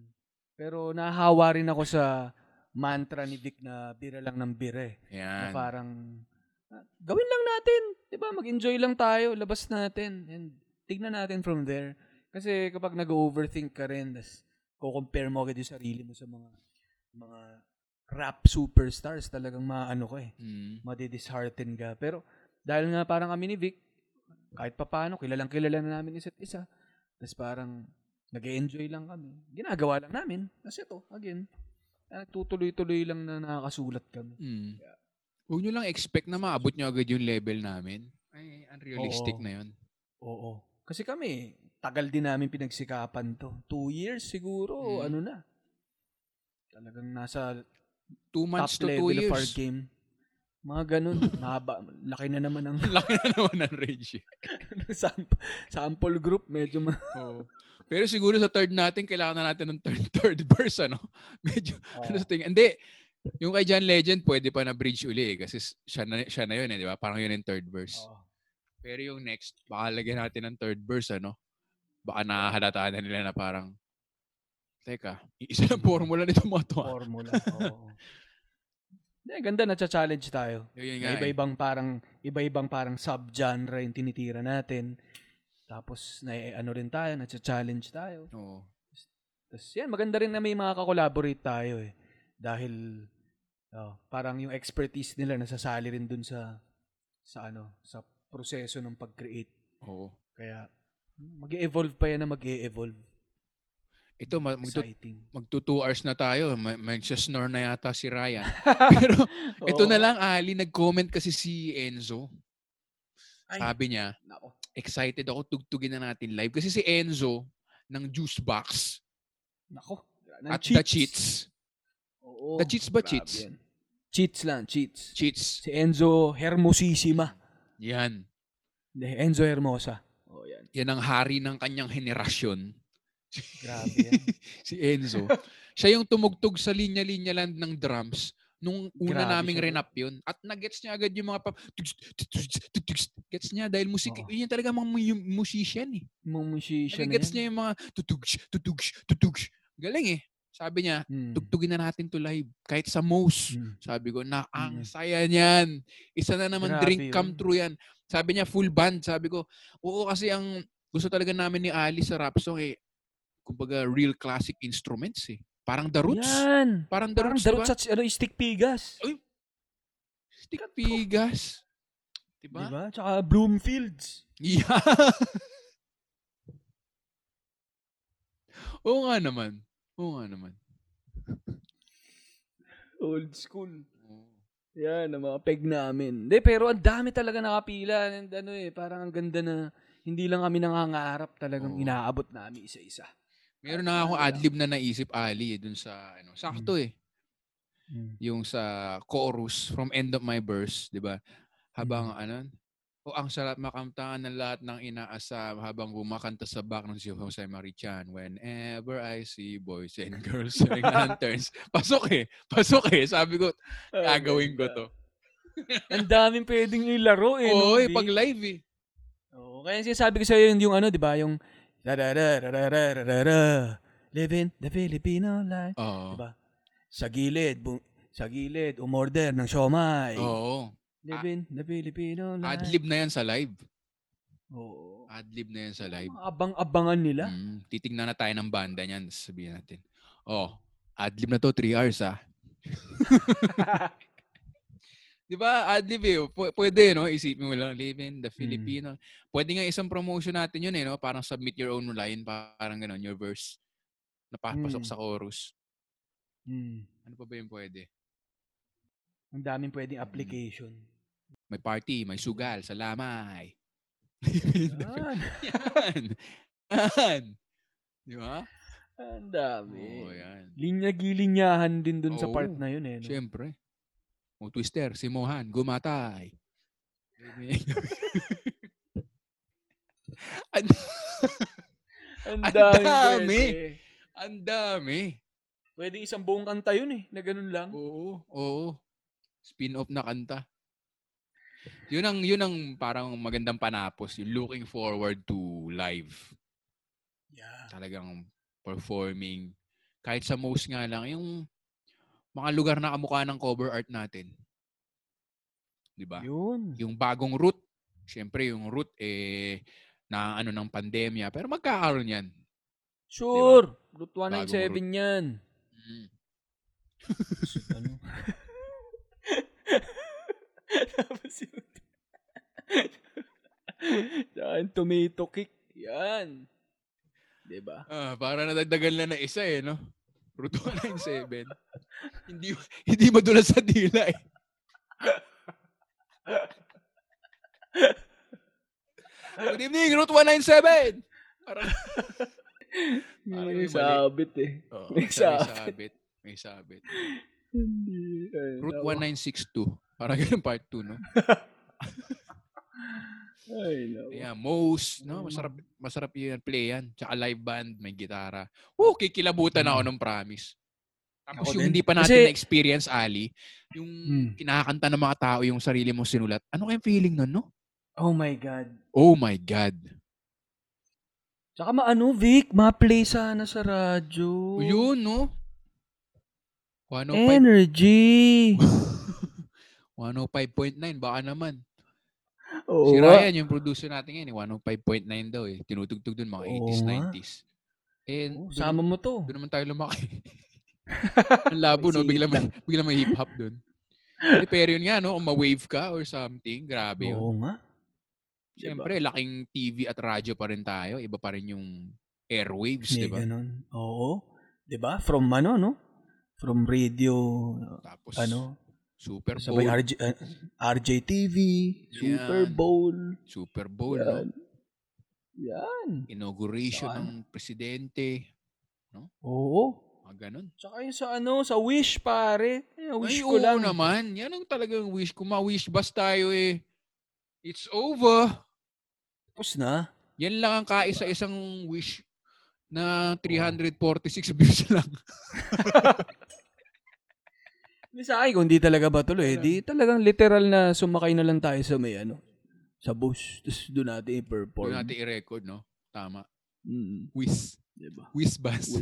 Pero nahahawa rin ako sa mantra ni Vic na bira lang ng bira eh na Yan. parang ah, gawin lang natin, 'di ba? Mag-enjoy lang tayo, labas natin and tignan natin from there. Kasi kapag nag-overthink ka rin, tas ko-compare mo agad yung sarili mo sa mga mga rap superstars, talagang maano ko eh, Mm. madidishearten ka. Pero dahil nga parang kami ni Vic, kahit pa paano, kilalang kilala na namin isa't isa. Tapos parang nag enjoy lang kami. Ginagawa lang namin. Kasi ito, again, nagtutuloy-tuloy lang na nakakasulat kami. Mm. Huwag nyo lang expect na maabot nyo agad yung level namin. Ay, unrealistic Oo. na yun. Oo. Kasi kami, tagal din namin pinagsikapan to. Two years siguro, Mm. ano na. Talagang nasa Two top months to two level of our years. game. Mga ganun. Mahaba. Laki na naman ang Laki na naman ng range. sample, sample group. Medyo ma- Oo. Pero siguro sa third natin, kailangan na natin ng third, third verse, ano? Medyo, ano sa tingin. Hindi, yung kay John Legend, pwede pa na bridge uli eh, kasi siya na, siya na yun eh, di ba? Parang yun yung third verse. Oo. Pero yung next, baka lagyan natin ng third verse, ano? Baka nakahalata na nila na parang, teka, isa lang formula nito mga to. ah." formula. Oo. Hindi, ganda na challenge tayo. Yun Na nga eh. iba-ibang parang iba-ibang parang sub-genre yung tinitira natin. Tapos na ano rin tayo, na-challenge tayo. Oo. Tapos yan, maganda rin na may mga kakolaborate tayo eh. Dahil oh, parang yung expertise nila nasasali rin dun sa sa ano, sa proseso ng pag-create. Oo. Kaya mag-evolve pa yan na mag-e-evolve. Ito, ma- magtu- two hours na tayo. Ma- Mag-snore na yata si Ryan. Pero ito na lang, Ali, nag-comment kasi si Enzo. Ay. Sabi niya, Nako. excited ako tugtugin na natin live. Kasi si Enzo ng Juice Box Nako. at The Cheats. Oo. The Cheats ba Grabe Cheats? yan. Cheats lang, cheats. Cheats. Si Enzo Hermosissima. Yan. Enzo Hermosa. Oh, yan. Yan ang hari ng kanyang henerasyon. Grabe yan. si Enzo. Siya yung tumugtog sa linya-linya land ng drums nung una Grabe naming siya, renap yun. At nagets niya agad yung mga pa... tugs, tugs, tugs, tugs. Gets niya dahil musik, Oo. yun talaga mga mu- musician eh. Mumusician na Nagigets yan. niya yung mga tutugs, tutugs, tutugs. Galing eh. Sabi niya, Mm. tugtugin na natin to live. Kahit sa most. Mm. Sabi ko, na ang Mm. saya niyan. Isa na naman Grabe drink come yun. true yan. Sabi niya, full band. Sabi ko, oo kasi ang gusto talaga namin ni Ali sa rap song eh, kumbaga real classic instruments eh. Parang The Roots. Yan. Parang The Parang Roots, darot diba? sa ano, stick pigas. Stick Pigas. Diba? Diba? Tsaka Bloomfields. Yeah. Oo nga naman. Oo nga naman. Old school. Oo. Yan, ang mga peg namin. Hindi, pero ang dami talaga nakapila. And ano eh, parang ang ganda na hindi lang kami nangangarap talagang Oo. inaabot namin isa-isa. Meron na akong adlib na naisip, Ali, eh, dun sa, ano, sakto eh. Yung sa chorus from End of My Verse, di ba? Habang, ano, o ang sarap makamtangan ng lahat ng inaasam habang kumakanta sa back ng si Jose Marichan. Whenever I see boys and girls selling lanterns. Pasok eh. Pasok eh. Sabi ko, gagawin ko to. ang daming pwedeng ilaro eh. Oo, no, pag live eh. Oo, kaya sinasabi ko sa'yo yung, yung ano, di ba? Yung da da da da da da da da living the Filipino life. Oo. Diba? Sa gilid, bu- sa gilid, umorder ng siomay. Oo. Living the Filipino life. Adlib na yan sa live. Oo. Adlib na yan sa live. Abang-abangan nila. Mm, titignan na tayo ng banda niyan. Sabihin natin. Oh, adlib na to, 3 hours ah. Di ba? Adlib eh. P- pwede, no? Isipin mo lang, live in the Filipino. Pwede nga isang promotion natin yun eh, no? Parang submit your own line, parang gano'n, your verse. Napapasok Mm. sa chorus. Hmm. Ano pa ba yung pwede? Ang daming pwedeng application. May party, may sugal, salamay. Yan. yan. Yan. Di ba? Ang dami. Oo, yan. Linya-gilinyahan din dun sa Oo. part na yun eh. No? Siyempre. O Twister, si Mohan, gumatay. Ang Ang Ang dami. dami. pwede. ang dami. Pwede isang buong kanta yun eh. Na ganun lang. Oo, oo. Spin-off na kanta. Yun ang yun ang parang magandang panapos, yung looking forward to live. Yeah. Talagang performing kahit sa most nga lang yung mga lugar na kamukha ng cover art natin. 'Di ba? Yun. Yung bagong route, syempre yung route eh na ano ng pandemya, pero magkakaroon 'yan. Sure. Route Bagong 197 yan. Mm. ano? Tapos yun. Yung tomato kick. Yan. Diba? Ah, para nadagdagan lang na isa eh, no? Route 197. hindi hindi madulas sa dila eh. Good evening, Route 197! Parang, May may sabit eh. oh, May may sabit. sabit. May sabit. Hindi. Ay, Route naku. 1962. Parang ganun part 2, no? Ay, naku. Yeah, most, no? Masarap, masarap yun, play yan. Tsaka live band, may gitara. Woo, kikilabutan ako nung promise. Tapos Ako yung din. hindi pa natin Kasi- na-experience, Ali, yung Hmm. kinakanta ng mga tao yung sarili mong sinulat. Ano kayang feeling nun, no? Oh my God. Oh my God. Tsaka maano, Vic, ma-play sana sa radyo. Yun, no? 105, Energy. 105.9, baka naman. Oo si. Ryan, yung producer natin ngayon, eh, 105.9 daw eh. Tinutugtog dun mga Oo 80s, nga. 90s. And Oo, dun- sama mo to. Doon naman tayo lumaki. Ang labo, no? Bigla may, bigla may hip-hop doon. Eh, pero yun nga, no? Kung ma-wave ka or something, grabe yun. Oo nga. Siyempre, laking TV at radyo pa rin tayo. Iba pa rin yung airwaves, di ba? ganun. Oo. 'Di ba? From ano, no? From radio, Tapos, ano, Super Bowl. sabay RJ, uh, RJTV, Super Yan. Bowl. Super Bowl, no? Yan. Yan. Inauguration Saan? ng presidente. Oo. Mga ganun. Tsaka yung sa ano, sa Wish, pare. Eh, wish Ay, ko oo lang. naman. Yan ang talagang wish. Kung ma-wish bus tayo eh. It's over. Tapos na. Yan lang ang kaisa-isang wish na 346 views lang. Hindi sa akin, kung di talaga ba tuloy, di talagang literal na sumakay na lang tayo sa may ano, sa bus. Tapos doon natin i-perform. Doon natin i-record, no? Tama. Mm, Wish. diba? Wish bus.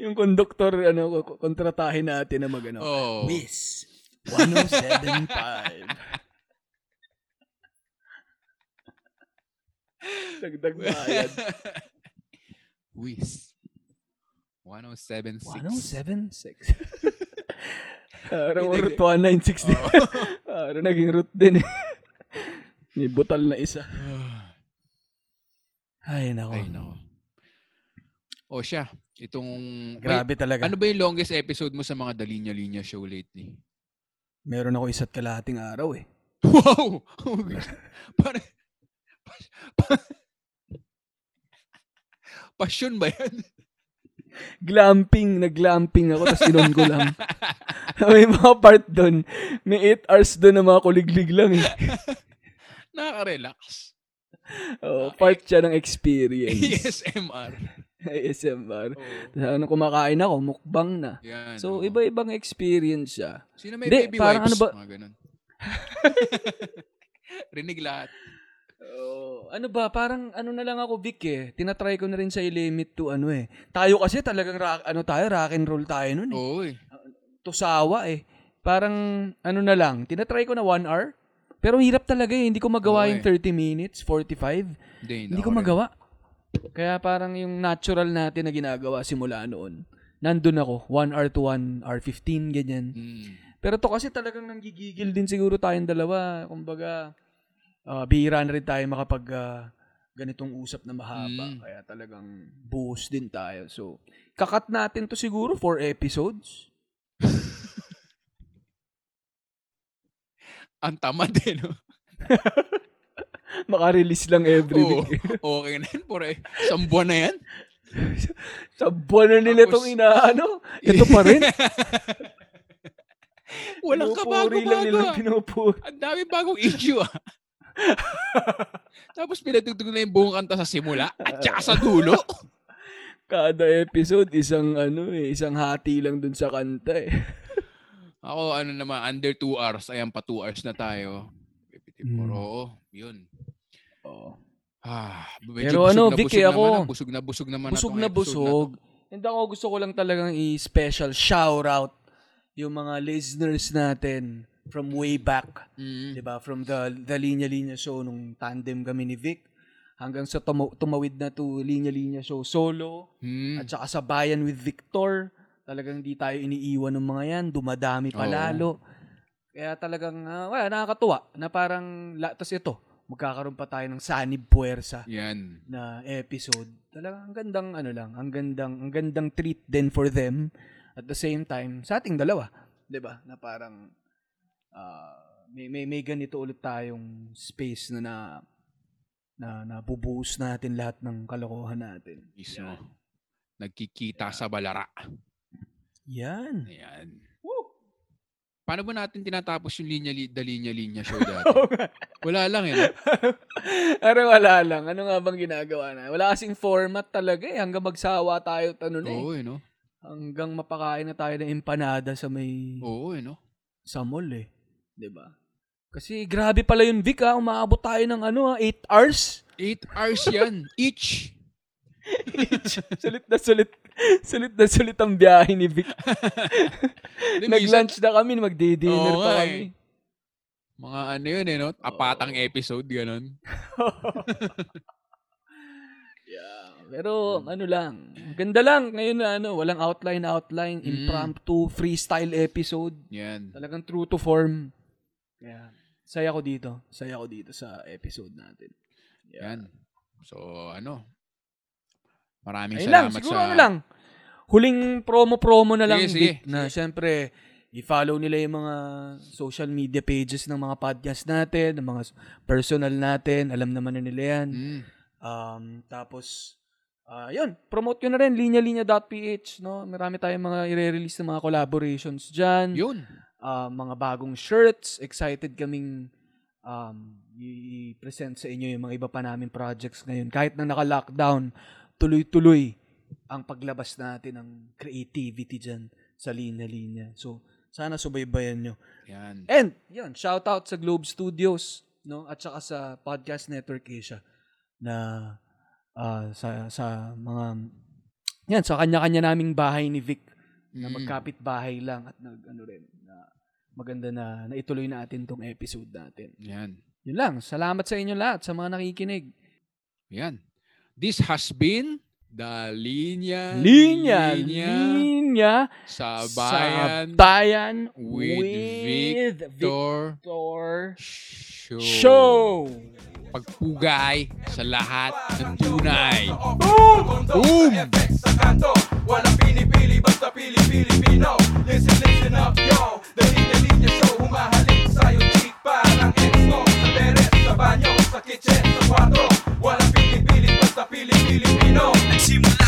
Yung conductor, ano, kontratahin natin na magano. Oh. Miss 1075. Dagdag bayad. Wish. 1076. 1076. Parang route 196 din. Parang naging route din eh. May butal na isa. Ay, nako. Ay. O siya, itong... Grabe talaga. Ano ba yung longest episode mo sa mga Dalinya-Linya show lately? Meron ako isa't kalahating araw eh. Wow! Pare, pas- pa- passion ba yan? Glamping, nag-glamping ako, tapos inon ko lang. may mga part doon. May 8 hours doon na mga kuliglig lang eh. Nakaka-relax. Oo, part siya ng experience. ASMR. ASMR. Oo. Tapos ano, kumakain ako, mukbang na. Yan. So, oo. iba-ibang experience siya. Sino may Hindi, baby parang wipes? ano ba- Mga ganun. Rinig lahat. Oh, ano ba, parang ano na lang ako, Vic eh. Tinatry ko na rin sa limit to ano eh. Tayo kasi talagang rock, ano tayo, rock and roll tayo nun eh. Eh. Tusawa eh. parang ano na lang, tinatry ko na 1 hour. Pero hirap talaga eh. Hindi ko magawa Oo yung eh. 30 minutes, 45. Hindi, Hindi ko magawa. Kaya parang yung natural natin na ginagawa simula noon. Nandun ako, 1 hour to 1 hour 15, ganyan. Mm. Pero to kasi talagang nanggigigil din siguro tayong dalawa. Kumbaga, ah, bihira na rin tayo makapag ah, ganitong usap na mahaba. Mm. Kaya talagang buhos din tayo. So, kakat natin to siguro for episodes. Ang tamad eh, no? Maka-release lang every Oo. week. Okay na yan, pare. Isang buwan na yan. Sa buwan na nila itong inaano. Ito pa rin. Walang lang kabago-bago. ah. pinupuri. Ang dami bagong issue ah. Tapos pinatugtog na yung buong kanta sa simula at saka sa dulo. Kada episode, isang ano eh, isang hati lang dun sa kanta eh. Ako ano naman, under 2 hours. Ayan pa 2 hours na tayo. Mm. Pero oo, yun. Oo. Ah, Pero ano, Vic, eh, ako- naman, ah. busog na busog naman busog na episode busog. And ako gusto ko lang talagang i-special shout out yung mga listeners natin from way back. Mm. 'di ba? From the the Linya Linya show nung tandem kami ni Vic hanggang sa tumaw- tumawid na to Linya Linya show solo Mm. at saka sa Bayan with Victor. Talagang di tayo iniiwan ng mga yan, dumadami pa Oo. lalo. Kaya talagang ah, wala nakakatuwa na parang la, tas ito, magkakaroon pa tayo ng Sanib Puwersa Yan. na episode. Talagang ang gandang ano lang, ang gandang ang gandang treat din for them at the same time sa ating dalawa, 'di ba? Na parang ah, may, may may ganito ulit tayong space na na na nabubuhos natin lahat ng kalokohan natin. Mismo. Nagkikita sa balara. Yan. Ayan. Paano ba natin tinatapos yung linya, li- the linya, linya show dati? Wala lang eh. Pero wala lang. Ano nga bang ginagawa na? Wala kasing format talaga eh. Hanggang magsawa tayo tanong eh. Oo eh, no? Hanggang mapakain na tayo ng empanada sa may Oo eh, no? sa mall eh. 'Di ba? Kasi grabe pala yun, Vic ha. Umaabot tayo ng ano ha, 8 hours. 8 hours yan. Each. sulit na sulit. Sulit na sulit ang biyahe ni Vic. Nag-lunch na kami, magdi-dinner Oo pa nga kami. eh. mga ano yun eh, no? Apatang episode, ganun. Yeah. Pero ano lang, ganda lang ngayon na ano, walang outline outline, Mm. impromptu, freestyle episode. Yan. Talagang true to form. Kaya saya ko dito. Saya ko dito sa episode natin. Yan. So, ano? Maraming Ayun lang, salamat siguro sa... ano lang. Huling promo-promo na lang, Sige, sige, Vic, na syempre, i-follow nila yung mga social media pages ng mga podcast natin, ng mga personal natin, alam naman na nila yan. Mm. Um, tapos, ah yun, promote ko na rin, linya-linya.ph, no? Marami tayong mga i-release na mga collaborations dyan. Yun. Ah, mga bagong shirts, excited kaming um, i-present sa inyo yung mga iba pa namin projects ngayon. Kahit na naka-lockdown, tuloy-tuloy ang paglabas natin ng creativity dyan sa linya-linya. So, sana subaybayan nyo. Yan. And, yun, shout out sa Globe Studios, no? At saka sa Podcast Network Asia na ah, sa sa mga yan sa kanya-kanya naming bahay ni Vic na Mm. magkapit bahay lang at nag ano rin na maganda na naituloy natin tong episode natin. Yan. Yun lang. Salamat sa inyo lahat sa mga nakikinig. Yan. This has been the Linya Linya, Linya linya sa sa bayan bayan with with Victor Victor Show. Show. Pagpugay sa lahat ng tunay. Boom! Boom! Walang pinipili sa Pili-Pilipino Listen, listen up, yo Dalit-dalit niya show. Humahalik sa'yo chick Parang ex-no Sa teres, sa banyo, sa kitchen, sa kwarto Walang pili-pili Basta Pili-Pilipino Nagsimula